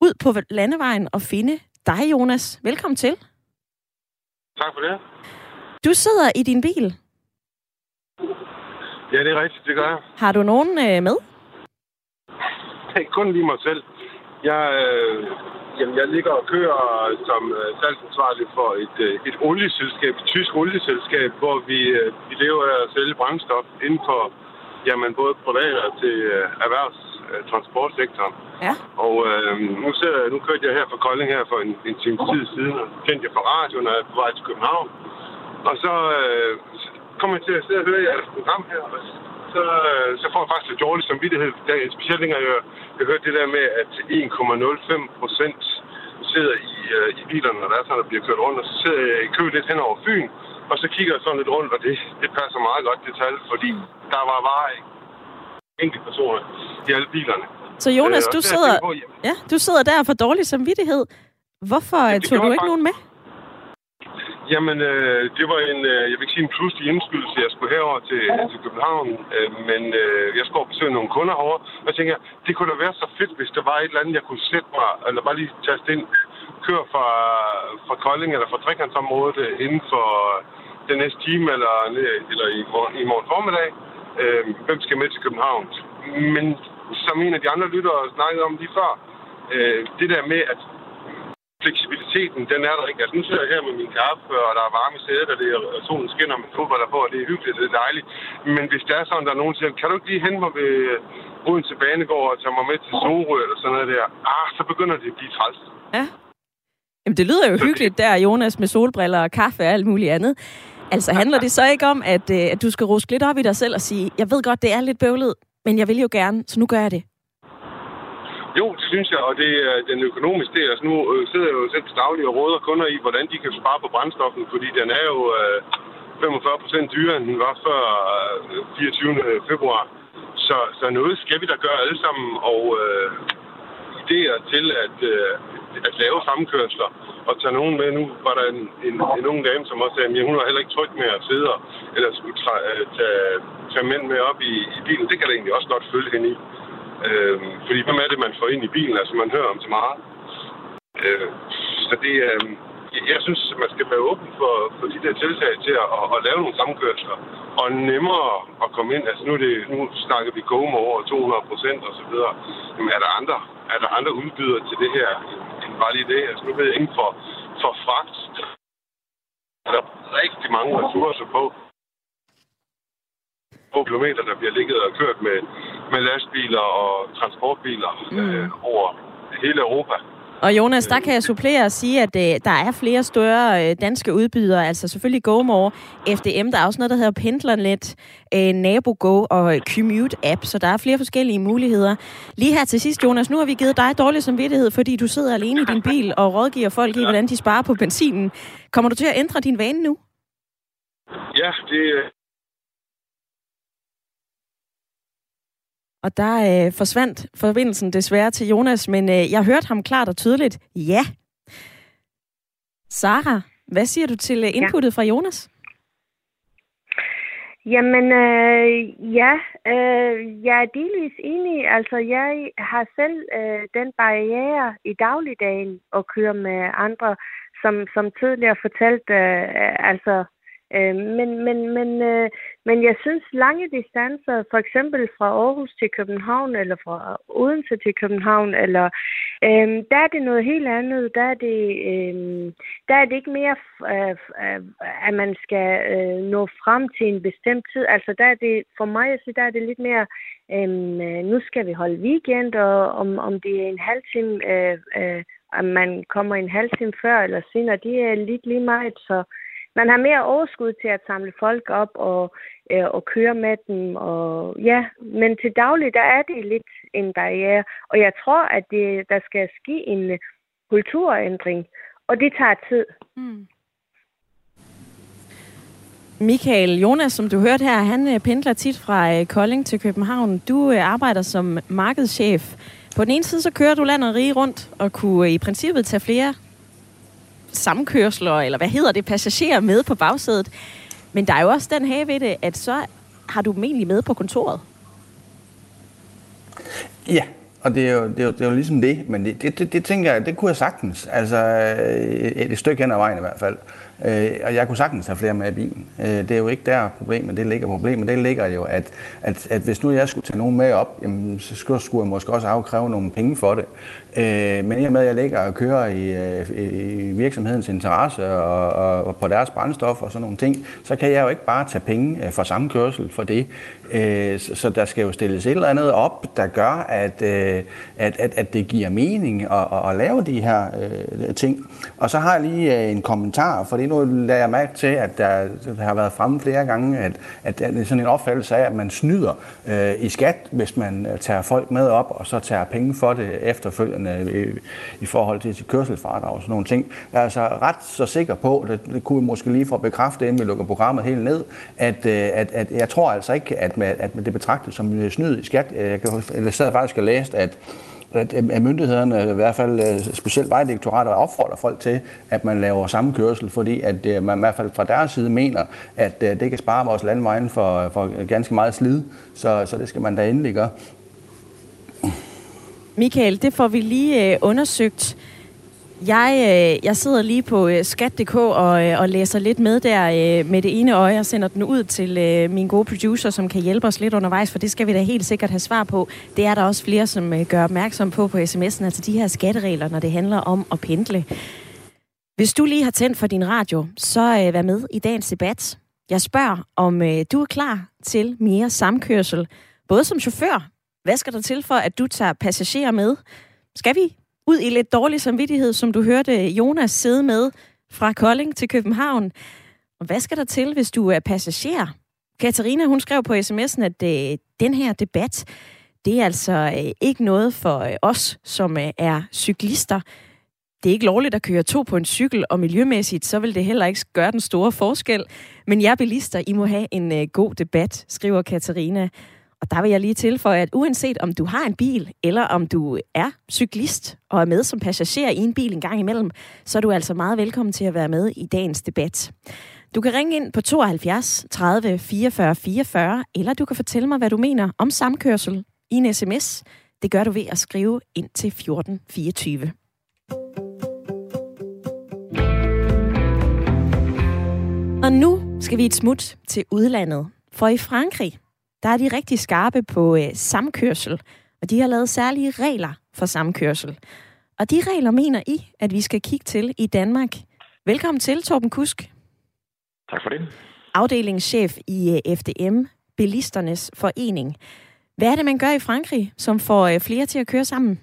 ud på landevejen og finde dig, Jonas. Velkommen til. Tak for det. Du sidder i din bil. Ja, det er rigtigt, det gør jeg. Har du nogen øh, med? Nej, kun lige mig selv. Jeg, øh, jamen, jeg ligger og kører som øh, salgsansvarlig for et, øh, et olieselskab, et tysk olieselskab, hvor vi, øh, vi lever af at sælge brændstof inden for jamen, både privat og til øh, erhvervstransportsektoren. Ja. Og øh, nu, ser, nu kørte jeg her fra Kolding her for en, en time tid siden, og kendte jeg fra radioen, og jeg på vej til København. Og så øh, kommer jeg til at sidde og høre jeres program her, og så, øh, så får jeg faktisk lidt dårlig samvittighed. Da, specielt dengang jeg, jeg hørte det der med, at 1,05 procent sidder i, øh, i bilerne, når der er sådan, der bliver kørt rundt, og så sidder jeg i kø lidt hen over Fyn, og så kigger jeg sådan lidt rundt, og det, det passer meget godt det tal, fordi der var bare enkelte personer i alle bilerne. Så Jonas, Øh, du er sidder, på, jamen, ja, du sidder der for dårlig samvittighed. Hvorfor Ja, ja, det tog du ikke nogen med? Jamen, øh, det var en, øh, jeg vil ikke sige en pludselig indskydelse, jeg skulle herover til, til København, øh, men øh, jeg skulle besøge nogle kunder herovre, og jeg tænker, det kunne da være så fedt, hvis der var et eller andet, jeg kunne sætte mig, eller bare lige taste ind, køre fra, fra Kolding eller fra Trekantsområdet øh, inden for den næste time, eller, eller i, morgen, i morgen formiddag. Øh, hvem skal med til København? Men som en af de andre lyttere snakkede om lige før, øh, det der med, at fleksibiliteten, den er der ikke. Altså, nu sidder jeg her med min kaffe, og der er varme i sædet, og, det er, og solen skinner med fodbold på, og det er hyggeligt, det er dejligt. Men hvis det er sådan, der er nogen, der siger, kan du ikke lige hente mig ved Odense Banegård og tage mig med til Sorø eller sådan noget der, ah, så begynder det at blive træls. Ja. Jamen, det lyder jo hyggeligt der, Jonas, med solbriller og kaffe og alt muligt andet. Altså, handler det så ikke om, at, øh, at du skal ruske lidt op i dig selv og sige, jeg ved godt, det er lidt bøvlet, men jeg vil jo gerne, så nu gør jeg det. Jo, det synes jeg, og det er den økonomiske del. Altså nu øh, sidder jeg jo selv til daglig og råder kunder i, hvordan de kan spare på brændstoffen, fordi den er jo øh, 45 procent dyrere, end den var før øh, 24. februar. Så, så noget skal vi da gøre alle sammen, og øh, idéer til at, øh, at lave sammenkørsler og tage nogen med. Nu var der en, en, en ung dame, som også sagde, at hun var heller ikke tryg med at sidde og, eller skulle tra- øh, tage, tage mænd med op i, i bilen. Det kan der egentlig også godt følge hende i. Øh, fordi hvem er det, man får ind i bilen? Altså, man hører om så meget. Øh, så det. Øh, jeg synes, man skal være åben for, for de der tiltag til at, at, at lave nogle sammenkørsler. Og nemmere at komme ind. Altså, nu, det, nu snakker vi GoMo over 200 procent og så videre. Jamen, er der andre, er der andre udbydere til det her bare lige det? Altså, nu ved jeg inden for, for fragt, er der rigtig mange ressourcer på på kilometer, der bliver ligget og kørt med, med lastbiler og transportbiler mm. øh, over hele Europa. Og Jonas, der kan jeg supplere og sige, at øh, der er flere større øh, danske udbydere, altså selvfølgelig GoMore, FDM, der er også noget, der hedder Pendlernet, øh, NaboGo og Commute App, så der er flere forskellige muligheder. Lige her til sidst, Jonas, nu har vi givet dig dårlig samvittighed, fordi du sidder alene i din bil og rådgiver folk i, hvordan de sparer på benzinen. Kommer du til at ændre din vane nu? Ja, det, Og der øh, forsvandt forbindelsen desværre til Jonas, men øh, jeg hørte ham klart og tydeligt. Ja. Sara, hvad siger du til øh, inputtet ja. fra Jonas? Jamen, øh, ja, øh, jeg er delvis enig. Altså, jeg har selv øh, den barriere i dagligdagen at køre med andre, som, som tidligere fortalt, øh, altså, Øh, men, men, men, øh, men jeg synes, lange distancer, for eksempel fra Aarhus til København, eller fra Odense til København, eller øh, der er det noget helt andet. Der er det, øh, der er det ikke mere, øh, øh, at man skal øh, nå frem til en bestemt tid. Altså, der er det, for mig at sige, der er det lidt mere, øhm, øh, nu skal vi holde weekend, og om, om det er en halv time, øh, øh, at man kommer en halv time før eller senere, det er lidt lige meget, så man har mere overskud til at samle folk op og, øh, og køre med dem. Og, ja, men til daglig, der er det lidt en barriere. Og jeg tror, at det, der skal ske en kulturændring, og det tager tid. Mm. Michael Jonas, som du hørte her, han øh, pendler tit fra øh, Kolding til København. Du øh, arbejder som markedschef. På den ene side, så kører du landet rige rundt og kunne i princippet tage flere samkørsler, eller hvad hedder det, passagerer med på bagsædet. Men der er jo også den have ved det, at så har du dem egentlig med på kontoret. Ja, og det er jo, det er jo, det er jo ligesom det, men det, det, det, det tænker jeg, det kunne jeg sagtens. Altså et, et stykke hen ad vejen i hvert fald. Øh, Øh, og jeg kunne sagtens have flere med i bilen. Øh, det er jo ikke der problemet, det ligger problemet. Det ligger jo, at, at, at hvis nu jeg skulle tage nogen med op, jamen, så skulle, skulle jeg måske også afkræve nogle penge for det. Øh, men i og med, at jeg ligger og kører i, øh, i virksomhedens interesse og, og, og på deres brændstof og sådan nogle ting, så kan jeg jo ikke bare tage penge øh, for samme kørsel for det. Øh, så der skal jo stilles et eller andet op, der gør, at, øh, at, at, at det giver mening at, at, at lave de her øh, ting. Og så har jeg lige øh, en kommentar, for nu lader jeg mærke til, at der, der har været fremme flere gange, at, at det er sådan en opfattelse af, at man snyder øh, i skat, hvis man øh, tager folk med op, og så tager penge for det efterfølgende i, i forhold til sit kørselsfradrag og sådan nogle ting. Jeg er altså ret så sikker på, det, det kunne vi måske lige få bekræftet, inden vi lukker programmet helt ned, at, at, at jeg tror altså ikke, at, med, at det betragtes som øh, snyd i skat. Øh, jeg, kan, jeg sad faktisk og læste, at at øh, myndighederne, i hvert fald specielt vejdirektoratet, opfordrer folk til, at man laver samme kørsel, fordi at man i hvert fald fra deres side mener, at det kan spare vores landvejen for, for ganske meget slid, så, så det skal man da endelig gøre. Michael, det får vi lige undersøgt. Jeg, øh, jeg sidder lige på øh, skat.dk og, øh, og læser lidt med der øh, med det ene øje og sender den ud til øh, min gode producer, som kan hjælpe os lidt undervejs, for det skal vi da helt sikkert have svar på. Det er der også flere, som øh, gør opmærksom på på sms'en, altså de her skatteregler, når det handler om at pendle. Hvis du lige har tændt for din radio, så øh, vær med i dagens debat. Jeg spørger, om øh, du er klar til mere samkørsel, både som chauffør. Hvad skal der til for, at du tager passagerer med? Skal vi ud i lidt dårlig samvittighed, som du hørte Jonas sidde med fra Kolding til København. Og hvad skal der til, hvis du er passager? Katarina, hun skrev på sms'en, at øh, den her debat, det er altså øh, ikke noget for øh, os, som øh, er cyklister. Det er ikke lovligt at køre to på en cykel, og miljømæssigt, så vil det heller ikke gøre den store forskel. Men jer bilister, I må have en øh, god debat, skriver Katarina. Og der vil jeg lige tilføje, at uanset om du har en bil, eller om du er cyklist og er med som passager i en bil en gang imellem, så er du altså meget velkommen til at være med i dagens debat. Du kan ringe ind på 72 30 44 44, eller du kan fortælle mig, hvad du mener om samkørsel i en sms. Det gør du ved at skrive ind til 1424. Og nu skal vi et smut til udlandet. For i Frankrig, der er de rigtig skarpe på øh, samkørsel, og de har lavet særlige regler for samkørsel. Og de regler mener I, at vi skal kigge til i Danmark. Velkommen til, Torben Kusk. Tak for det. Afdelingschef i øh, FDM, Bilisternes Forening. Hvad er det, man gør i Frankrig, som får øh, flere til at køre sammen?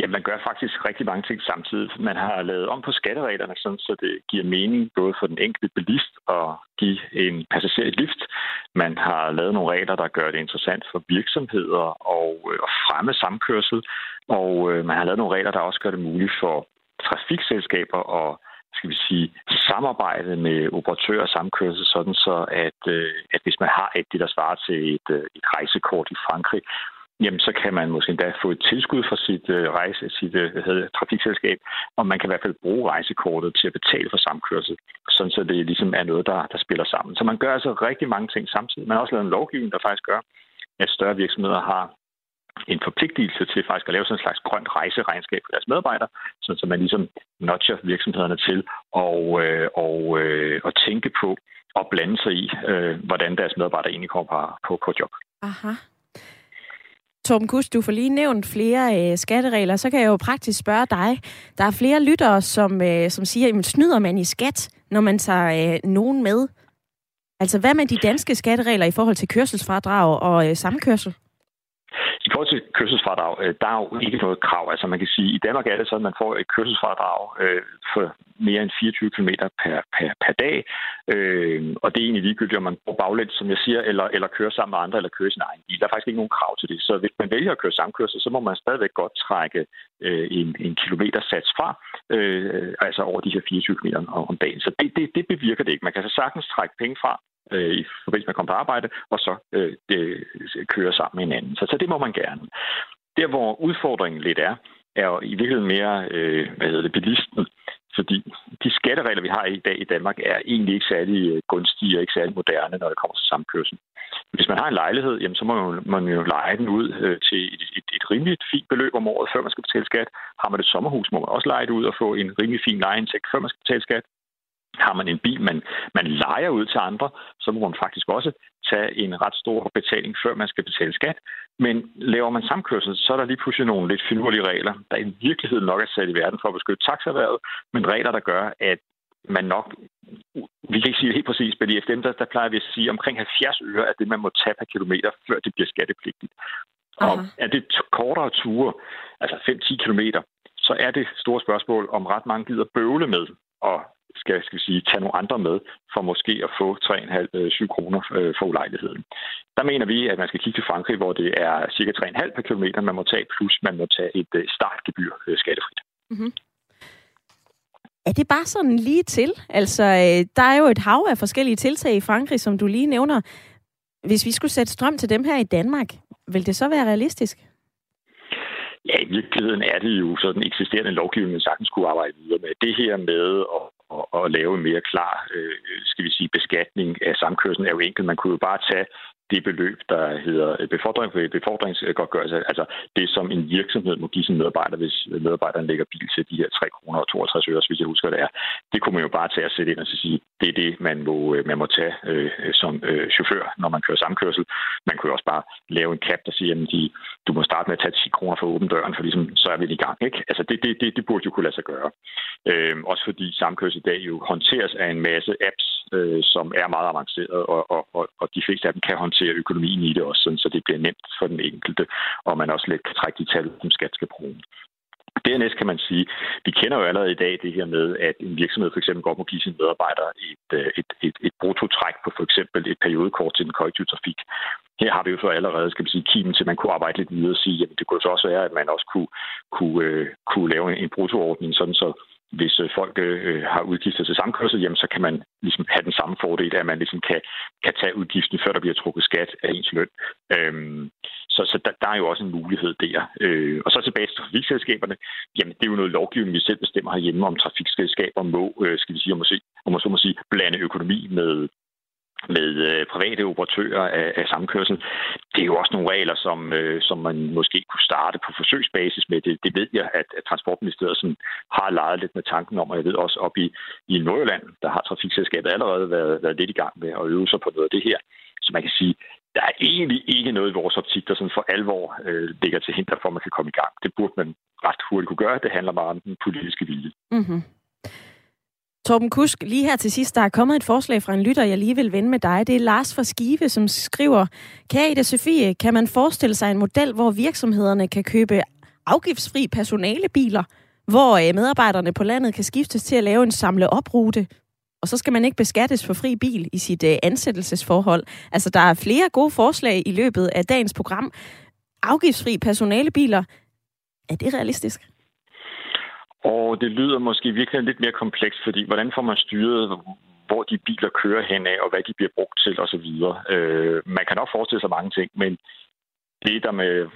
Ja, man gør faktisk rigtig mange ting samtidig. Man har lavet om på skattereglerne, sådan, så det giver mening både for den enkelte bilist at give en passager et lift. Man har lavet nogle regler, der gør det interessant for virksomheder og øh, at fremme samkørsel. Og øh, man har lavet nogle regler, der også gør det muligt for trafikselskaber at skal vi sige, samarbejde med operatører og samkørsel, sådan så at, øh, at hvis man har et, det der svarer til et, øh, et rejsekort i Frankrig, jamen så kan man måske endda få et tilskud fra sit øh, rejse, sit øh, hedder, trafikselskab, og man kan i hvert fald bruge rejsekortet til at betale for samkørsel, sådan så det ligesom er noget, der, der spiller sammen. Så man gør altså rigtig mange ting samtidig. Man har også lavet en lovgivning, der faktisk gør, at større virksomheder har en forpligtelse til faktisk at lave sådan en slags grønt rejseregnskab for deres medarbejdere, så man ligesom notcher virksomhederne til og, øh, og, øh, at tænke på og blande sig i, øh, hvordan deres medarbejdere egentlig kommer på, på, på job. Aha. Torben Kus, du får lige nævnt flere øh, skatteregler, så kan jeg jo praktisk spørge dig. Der er flere lyttere, som, øh, som siger, at snyder man i skat, når man tager øh, nogen med? Altså, hvad med de danske skatteregler i forhold til kørselsfradrag og øh, samkørsel? I forhold til kørselsfradrag, øh, der er jo ikke noget krav. Altså man kan sige, at i Danmark er det sådan, at man får et kørselsfradrag øh, for mere end 24 km per, per, per dag. Øh, og det er egentlig ligegyldigt, om man bor baglæns, som jeg siger, eller, eller kører sammen med andre, eller kører sin egen bil. Der er faktisk ikke nogen krav til det. Så hvis man vælger at køre samkørsel, så må man stadigvæk godt trække en, en, en kilometersats fra, øh, altså over de her 24 km om dagen. Så det, det, det bevirker det ikke. Man kan så sagtens trække penge fra, øh, i forbindelse med at komme på arbejde, og så øh, det, køre sammen med hinanden. Så, så det må man gerne. Der, hvor udfordringen lidt er, er jo i virkeligheden mere, øh, hvad hedder det, bilisten. Fordi de skatteregler, vi har i dag i Danmark, er egentlig ikke særlig øh, gunstige og ikke særlig moderne, når det kommer til samkørsel. Hvis man har en lejlighed, jamen, så må man, man jo lege den ud øh, til et, et, et rimeligt fint beløb om året, før man skal betale skat. Har man et sommerhus, må man også lege det ud og få en rimelig fin lejeindtægt, før man skal betale skat. Har man en bil, man, man leger ud til andre, så må man faktisk også tage en ret stor betaling, før man skal betale skat. Men laver man samkørsel, så er der lige pludselig nogle lidt finurlige regler, der i virkeligheden nok er sat i verden for at beskytte taxaerhvervet, men regler, der gør, at man nok, vi kan ikke sige det helt præcis, men i FDM, der, der plejer vi at sige, omkring 70 øre er det, man må tage per kilometer, før det bliver skattepligtigt. Og er det kortere ture, altså 5-10 kilometer, så er det store spørgsmål, om ret mange gider bøvle med at skal, skal sige, tage nogle andre med, for måske at få 3,5-7 kroner øh, for ulejligheden. Der mener vi, at man skal kigge til Frankrig, hvor det er cirka 3,5 per kilometer, man må tage, plus man må tage et øh, startgebyr øh, skattefrit. Mm-hmm. Er det bare sådan lige til? Altså, der er jo et hav af forskellige tiltag i Frankrig, som du lige nævner. Hvis vi skulle sætte strøm til dem her i Danmark, vil det så være realistisk? Ja, i virkeligheden er det jo sådan eksisterende lovgivning, man sagtens kunne arbejde videre med. Det her med at at, at lave en mere klar, øh, skal vi sige, beskatning af samkørslen er jo enkelt. Man kunne jo bare tage det beløb, der hedder øh, befordring, øh, befordringsgodtgørelse, altså det, som en virksomhed må give sin medarbejder, hvis medarbejderen lægger bil til de her 3 kroner og 62 øre, hvis jeg husker det er. Det kunne man jo bare tage og sætte ind og sige, det er det, man må, øh, man må tage øh, som øh, chauffør, når man kører samkørsel. Man kunne jo også bare lave en cap, der siger, at de, du må starte med at tage 10 kroner for åben døren, for ligesom, så er vi i gang. Ikke? Altså det, det, det, det burde jo kunne lade sig gøre. Øh, også fordi samkørsel i dag jo håndteres af en masse apps, øh, som er meget avancerede, og, og, og, og de fleste af dem kan håndtere økonomien i det også, sådan, så det bliver nemt for den enkelte, og man også let kan trække de tal, som skat skal bruge. Dernæst kan man sige, vi kender jo allerede i dag det her med, at en virksomhed for eksempel godt må give sine medarbejdere et, øh, et, et, et brutotræk på for eksempel et periodekort til den kollektive trafik. Her har vi jo så allerede, skal man sige, kimen til, at man kunne arbejde lidt videre og sige, at det kunne så også være, at man også kunne, kunne, øh, kunne lave en, en bruttoordning, sådan så hvis øh, folk øh, har udgifter til samkørsel, jamen, så kan man ligesom have den samme fordel, at man ligesom kan, kan tage udgiften, før der bliver trukket skat af ens løn. Øhm, så så der, der er jo også en mulighed der. Øh, og så tilbage til trafikselskaberne. Jamen, det er jo noget lovgivning, vi selv bestemmer herhjemme, om trafikselskaber må, øh, skal vi sige, om, at se, om man så må sige, blande økonomi med, med øh, private operatører af, af samkørsel. Det er jo også nogle regler, som, øh, som man måske kunne starte på forsøgsbasis med. Det, det ved jeg, at, at Transportministeriet sådan, har leget lidt med tanken om, og jeg ved også op i, i Nordjylland, der har Trafikselskabet allerede været, været lidt i gang med at øve sig på noget af det her. Så man kan sige, der er egentlig ikke noget i vores optik, der sådan for alvor øh, ligger til hinder for, at man kan komme i gang. Det burde man ret hurtigt kunne gøre. Det handler meget om den politiske vilje. Mm-hmm. Torben Kusk, lige her til sidst, der er kommet et forslag fra en lytter, jeg lige vil vende med dig. Det er Lars fra Skive, som skriver, Kære Ida Sofie, kan man forestille sig en model, hvor virksomhederne kan købe afgiftsfri personalebiler, hvor øh, medarbejderne på landet kan skiftes til at lave en samle oprute, og så skal man ikke beskattes for fri bil i sit øh, ansættelsesforhold. Altså, der er flere gode forslag i løbet af dagens program. Afgiftsfri personalebiler, er det realistisk? Og det lyder måske virkelig lidt mere komplekst, fordi hvordan får man styret, hvor de biler kører hen af, og hvad de bliver brugt til osv. Øh, man kan nok forestille sig mange ting, men det, der med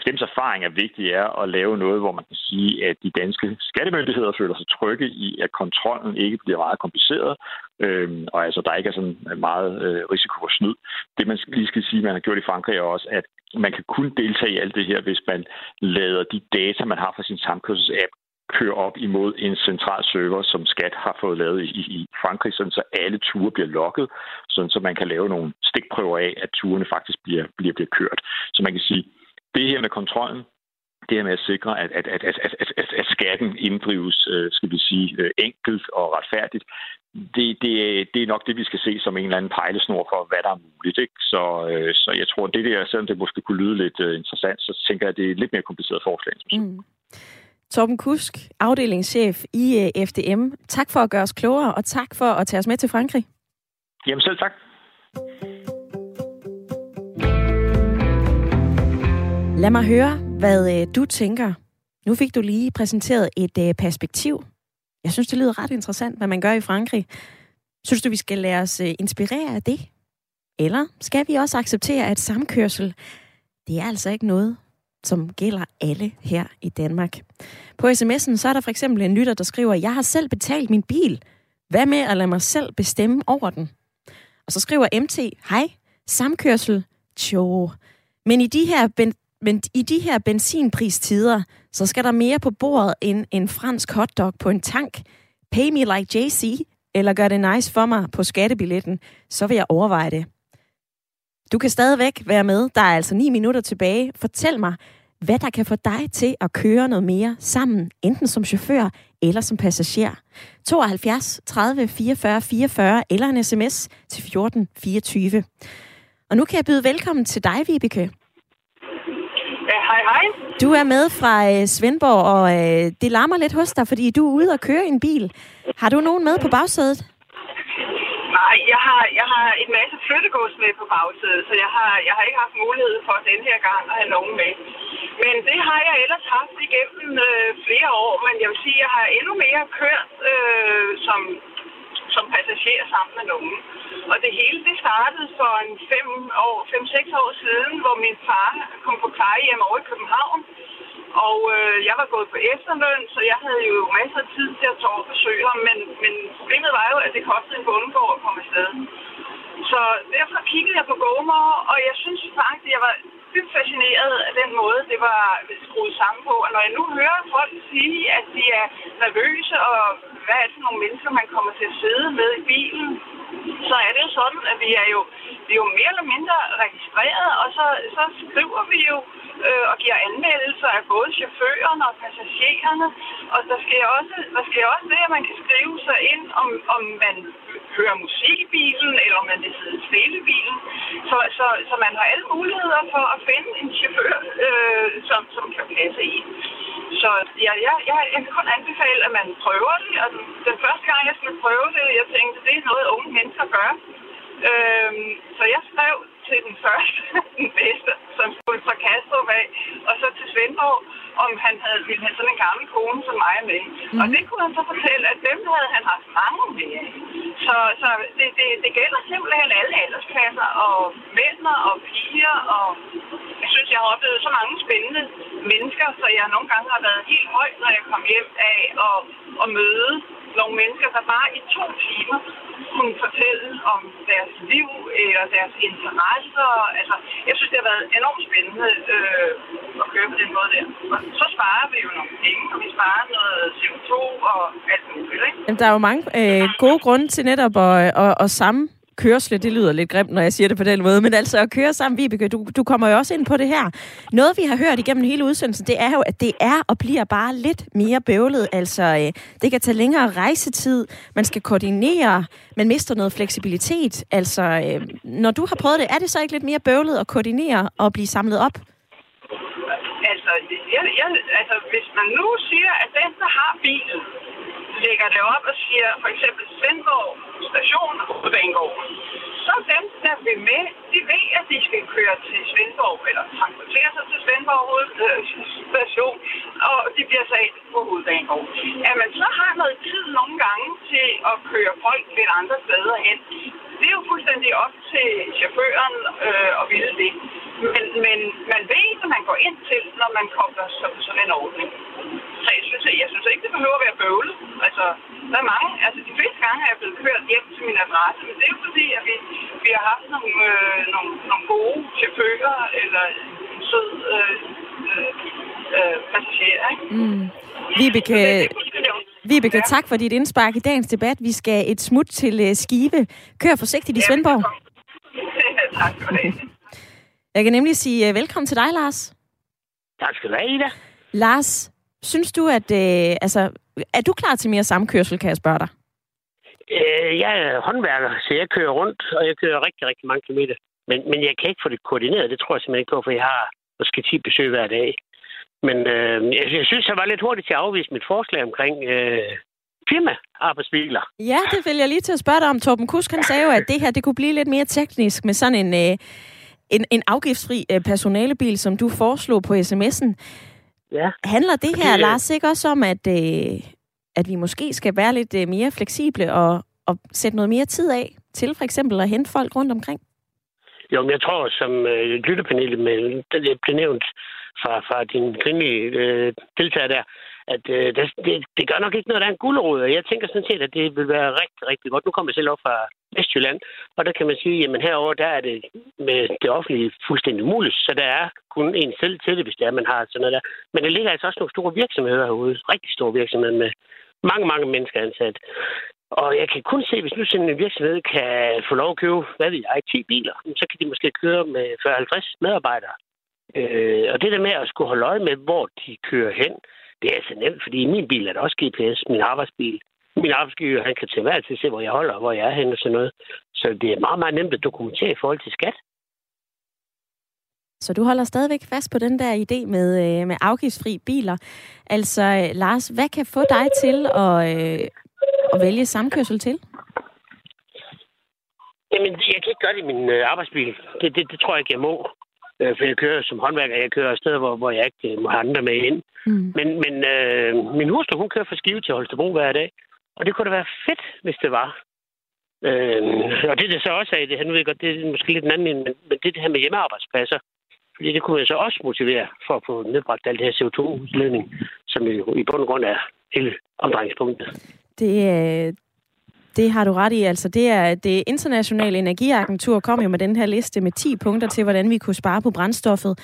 FDM's erfaring er vigtigt, er at lave noget, hvor man kan sige, at de danske skattemyndigheder føler sig trygge i, at kontrollen ikke bliver meget kompliceret, øh, og altså der ikke er sådan meget øh, risiko for snyd. Det, man lige skal sige, man har gjort i Frankrig, er også, at man kan kun deltage i alt det her, hvis man lader de data, man har fra sin samkørselsapp, køre op imod en central server, som Skat har fået lavet i, i Frankrig, sådan så alle ture bliver logget, sådan så man kan lave nogle stikprøver af, at turene faktisk bliver, bliver, bliver kørt. Så man kan sige, det her med kontrollen, det her med at sikre, at, at, at, at, at, at, at skatten inddrives, øh, skal vi sige, øh, enkelt og retfærdigt, det, det, det er nok det, vi skal se som en eller anden pejlesnor for, hvad der er muligt. Ikke? Så, øh, så jeg tror, det der, selvom det måske kunne lyde lidt interessant, så tænker jeg, at det er et lidt mere kompliceret forslag. Mm. Torben Kusk, afdelingschef i FDM. Tak for at gøre os klogere, og tak for at tage os med til Frankrig. Jamen selv tak. Lad mig høre, hvad øh, du tænker. Nu fik du lige præsenteret et øh, perspektiv. Jeg synes, det lyder ret interessant, hvad man gør i Frankrig. Synes du, vi skal lade os øh, inspirere af det? Eller skal vi også acceptere, at samkørsel, det er altså ikke noget, som gælder alle her i Danmark. På sms'en så er der for eksempel en lytter, der skriver, jeg har selv betalt min bil. Hvad med at lade mig selv bestemme over den? Og så skriver MT, hej, samkørsel, tjo. Men i de her ben men i de her benzinpristider, så skal der mere på bordet end en fransk hotdog på en tank. Pay me like JC, eller gør det nice for mig på skattebilletten, så vil jeg overveje det. Du kan stadigvæk være med. Der er altså 9 minutter tilbage. Fortæl mig, hvad der kan få dig til at køre noget mere sammen, enten som chauffør eller som passager. 72 30 44 44 eller en sms til 14 24. Og nu kan jeg byde velkommen til dig, Vibeke. Ja, hej, hej. Du er med fra øh, Svendborg, og øh, det larmer lidt hos dig, fordi du er ude og køre en bil. Har du nogen med på bagsædet? Jeg har, jeg har en masse flyttegods med på bagsædet, så jeg har, jeg har ikke haft mulighed for den her gang at have nogen med. Men det har jeg ellers haft igennem øh, flere år, men jeg vil sige, at jeg har endnu mere kørt øh, som som passager sammen med nogen. Og det hele det startede for en 5 år, 5-6 år siden, hvor min far kom på plejehjem over i København. Og øh, jeg var gået på efterløn, så jeg havde jo masser af tid til at tage og besøge ham. Men, men problemet var jo, at det kostede en bundegård at komme afsted. Så derfor kiggede jeg på Gomer, og jeg synes faktisk, at jeg var dybt fascineret af den måde, det var skruet sammen på. Og når jeg nu hører folk sige, at de er nervøse, og hvad er det for nogle mennesker, man kommer til at sidde med i bilen, så er det jo sådan, at vi er jo, vi er jo mere eller mindre registreret, og så, så skriver vi jo øh, og giver anmeldelser af både chaufførerne og passagererne. Og der sker også, der sker også det, at man kan skrive sig ind, om, om man hører musik i bilen, eller om man vil sidde stille i bilen. Så, så, så man har alle muligheder for at finde en chauffør, øh, som, som kan passe i. Så ja, jeg, jeg, jeg kan kun anbefale, at man prøver det. Og den, den første gang, jeg skulle prøve det, jeg tænkte, det er noget, unge mennesker gør. Øhm, så jeg skrev til den første, den bedste, som skulle fra Kastrup af, og så til Svendborg, om han havde, ville have sådan en gammel kone som mig med. Mm. Og mhm. det kunne han så fortælle, at dem havde han haft mange med. Så, så det, det, det gælder simpelthen alle aldersklasser, og mænd og piger, og jeg synes, jeg har oplevet så mange spændende mennesker, så jeg nogle gange har været helt højt, når jeg kom hjem af at, at møde nogle mennesker, der bare i to timer kunne fortælle om deres liv øh, eller deres interesser. Altså, jeg synes, det har været enormt spændende øh, at køre på den måde der. Og så sparer vi jo nogle penge, og vi sparer noget CO2 og alt muligt. Ikke? Jamen, der er jo mange øh, gode grunde til netop at, øh, at, at samme kørsle, det lyder lidt grimt, når jeg siger det på den måde, men altså at køre sammen, Vibeke, du, du kommer jo også ind på det her. Noget, vi har hørt igennem hele udsendelsen, det er jo, at det er og bliver bare lidt mere bøvlet. Altså, øh, det kan tage længere rejsetid, man skal koordinere, man mister noget fleksibilitet. Altså, øh, når du har prøvet det, er det så ikke lidt mere bøvlet at koordinere og blive samlet op? Altså, jeg, jeg, altså, hvis man nu siger, at den, der har bilen, lægger det op og siger, for eksempel Svendborg station og Hovedbanegård, så dem, der vil med, de ved, at de skal køre til Svendborg, eller transportere sig til Svendborg øh, station, og de bliver sat på Hovedbanegård. At man så har noget tid nogle gange til at køre folk lidt andre steder hen, det er jo fuldstændig op til chaufføren øh, at ville det. Men, men man ved, hvad man går ind til, når man kobler sådan, sådan en ordning. Så jeg synes, jeg synes ikke, det behøver at være bøvlet. Altså, der er mange, altså de fleste gange er jeg blevet kørt hjem til min adresse, men det er jo fordi, at vi, vi har haft nogle, øh, nogle, nogle gode chauffører, eller en sød øh, øh, øh, passager, ikke? Mm. Vibeke, Vibeke, tak for dit indspark i dagens debat. Vi skal et smut til uh, Skive. Kør forsigtigt i Svendborg. tak for det. Jeg kan nemlig sige uh, velkommen til dig, Lars. Tak skal du have, Ida. Lars, synes du, at... Uh, altså, er du klar til mere samkørsel, kan jeg spørge dig? Øh, jeg er håndværker, så jeg kører rundt, og jeg kører rigtig, rigtig mange kilometer. Men, men jeg kan ikke få det koordineret, det tror jeg simpelthen ikke på, for jeg har måske 10 besøg hver dag. Men øh, jeg, jeg synes, jeg var lidt hurtigt til at afvise mit forslag omkring øh, firma-arbejdsbiler. Ja, det vil jeg lige til at spørge dig om. Torben Kusk, han sagde jo, at det her det kunne blive lidt mere teknisk med sådan en, øh, en, en afgiftsfri øh, personalebil, som du foreslog på sms'en. Ja. Handler det her, Fordi, øh, Lars, ikke også om, at, øh, at vi måske skal være lidt øh, mere fleksible og, og sætte noget mere tid af til for eksempel at hente folk rundt omkring? Jo, men jeg tror, som øh, lyttepanelet med, det øh, blev nævnt fra, fra din kvindelige øh, deltager der, at øh, det, det, det gør nok ikke noget, der er en gulerod. Og jeg tænker sådan set, at det vil være rigtig, rigtig godt. Nu kommer jeg selv op fra Vestjylland, og der kan man sige, at herover der er det med det offentlige fuldstændig muligt, så der er kun en selv til det, hvis det er, man har sådan noget der. Men der ligger altså også nogle store virksomheder herude, rigtig store virksomheder med mange, mange mennesker ansat. Og jeg kan kun se, hvis nu sådan en virksomhed kan få lov at købe, hvad ved jeg, 10 biler, så kan de måske køre med 40-50 medarbejdere. Øh, og det der med at skulle holde øje med, hvor de kører hen, det er altså nemt, fordi i min bil er der også GPS, min arbejdsbil. Min arbejdsgiver, han kan til hver tid se, hvor jeg holder, og hvor jeg er henne og sådan noget. Så det er meget, meget nemt at dokumentere i forhold til skat. Så du holder stadigvæk fast på den der idé med, øh, med afgiftsfri biler. Altså, øh, Lars, hvad kan få dig til at, øh, at vælge samkørsel til? Jamen, jeg kan ikke gøre det i min øh, arbejdsbil. Det, det, det tror jeg ikke, jeg må. Øh, for jeg kører som håndværker, jeg kører steder, hvor, hvor jeg ikke øh, må have andre med ind. Mm. Men, men øh, min hustru, hun kører fra Skive til Holstebro hver dag. Og det kunne da være fedt, hvis det var. Øh, og det, det så også er, det, han ved godt, det er måske lidt en anden, men, men det det her med hjemmearbejdspladser. Fordi det kunne jeg så også motivere for at få nedbragt alt det her CO2-udledning, som jo i bund og grund er hele omdrejningspunktet. Det, øh, det har du ret i. Altså, det er det internationale energiagentur kom jo med den her liste med 10 punkter til, hvordan vi kunne spare på brændstoffet.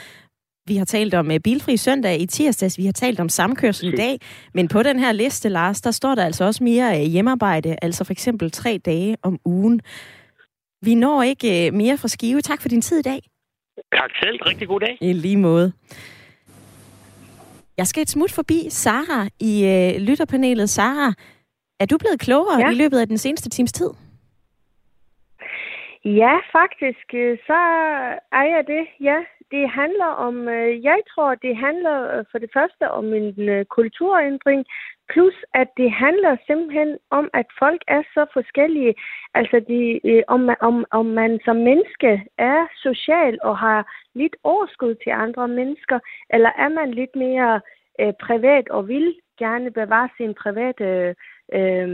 Vi har talt om øh, bilfri søndag i tirsdags, vi har talt om samkørsel i dag, men på den her liste, Lars, der står der altså også mere øh, hjemmearbejde, altså for eksempel tre dage om ugen. Vi når ikke mere fra Skive. Tak for din tid i dag. Tak selv. Rigtig god dag. I lige måde. Jeg skal et smut forbi Sara i øh, lytterpanelet. Sara, er du blevet klogere ja. I løbet af den seneste times tid? Ja, faktisk, øh, så er jeg det. Ja, det handler om, øh, jeg tror, det handler øh, for det første om en øh, kulturændring, plus at det handler simpelthen om, at folk er så forskellige. Altså, de, øh, om, om, om man som menneske er social og har lidt overskud til andre mennesker, eller er man lidt mere øh, privat og vil gerne bevare sin private øh,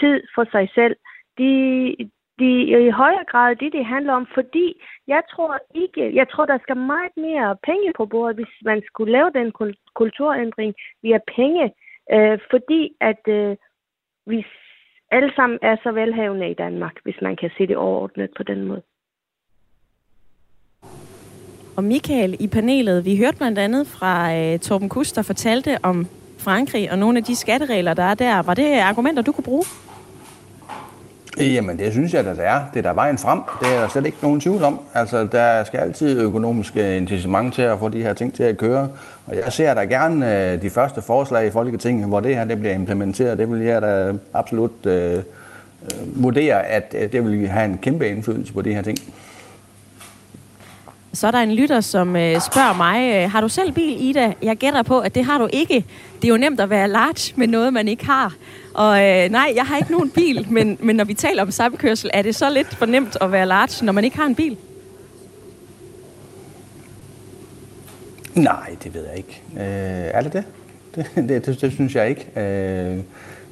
tid for sig selv. De, de i højere grad det, det handler om, fordi jeg tror ikke, jeg tror, der skal meget mere penge på bordet, hvis man skulle lave den kulturændring via penge, øh, fordi at øh, vi alle sammen er så velhavende i Danmark, hvis man kan se det overordnet på den måde. Og Michael i panelet, vi hørte blandt andet fra øh, Torben Kus, der fortalte om Frankrig og nogle af de skatteregler, der er der. Var det argumenter, du kunne bruge? Øh, jamen, det synes jeg, at det er. Det er der vejen frem. Det er der slet ikke nogen tvivl om. Altså, der skal altid økonomiske incitament til at få de her ting til at køre. Og jeg ser da gerne øh, de første forslag i Folketinget, hvor det her det bliver implementeret. Det vil jeg da absolut øh, øh vurdere, at det vil have en kæmpe indflydelse på de her ting. Så er der en lytter, som øh, spørger mig, har du selv bil, Ida? Jeg gætter på, at det har du ikke. Det er jo nemt at være large med noget, man ikke har. Og øh, nej, jeg har ikke nogen bil, men, men når vi taler om samkørsel, er det så lidt for nemt at være large, når man ikke har en bil? Nej, det ved jeg ikke. Øh, er det det? Det, det, det? det synes jeg ikke. Øh,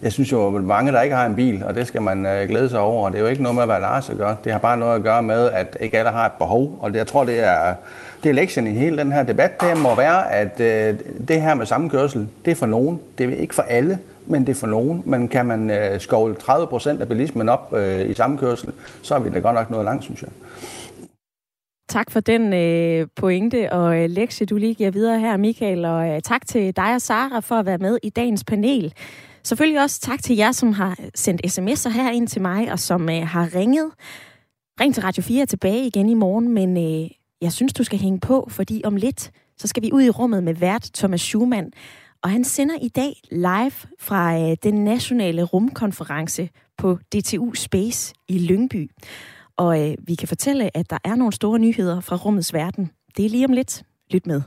jeg synes jo, at mange, der ikke har en bil, og det skal man øh, glæde sig over. Det er jo ikke noget med at være Lars at gøre. Det har bare noget at gøre med, at ikke alle har et behov. Og det, jeg tror, det er, det er lektien i hele den her debat. Det må være, at øh, det her med sammenkørsel, det er for nogen. Det er ikke for alle, men det er for nogen. Men kan man øh, skovle 30 procent af bilismen op øh, i sammenkørsel, så er vi da godt nok noget langt, synes jeg. Tak for den øh, pointe og øh, lektie, du lige giver videre her, Michael. Og øh, tak til dig og Sara for at være med i dagens panel. Selvfølgelig også tak til jer, som har sendt sms'er her ind til mig, og som øh, har ringet. Ring til Radio 4 tilbage igen i morgen, men øh, jeg synes, du skal hænge på, fordi om lidt, så skal vi ud i rummet med vært Thomas Schumann. Og han sender i dag live fra øh, den nationale rumkonference på DTU Space i Lyngby. Og øh, vi kan fortælle, at der er nogle store nyheder fra rummets verden. Det er lige om lidt. Lyt med.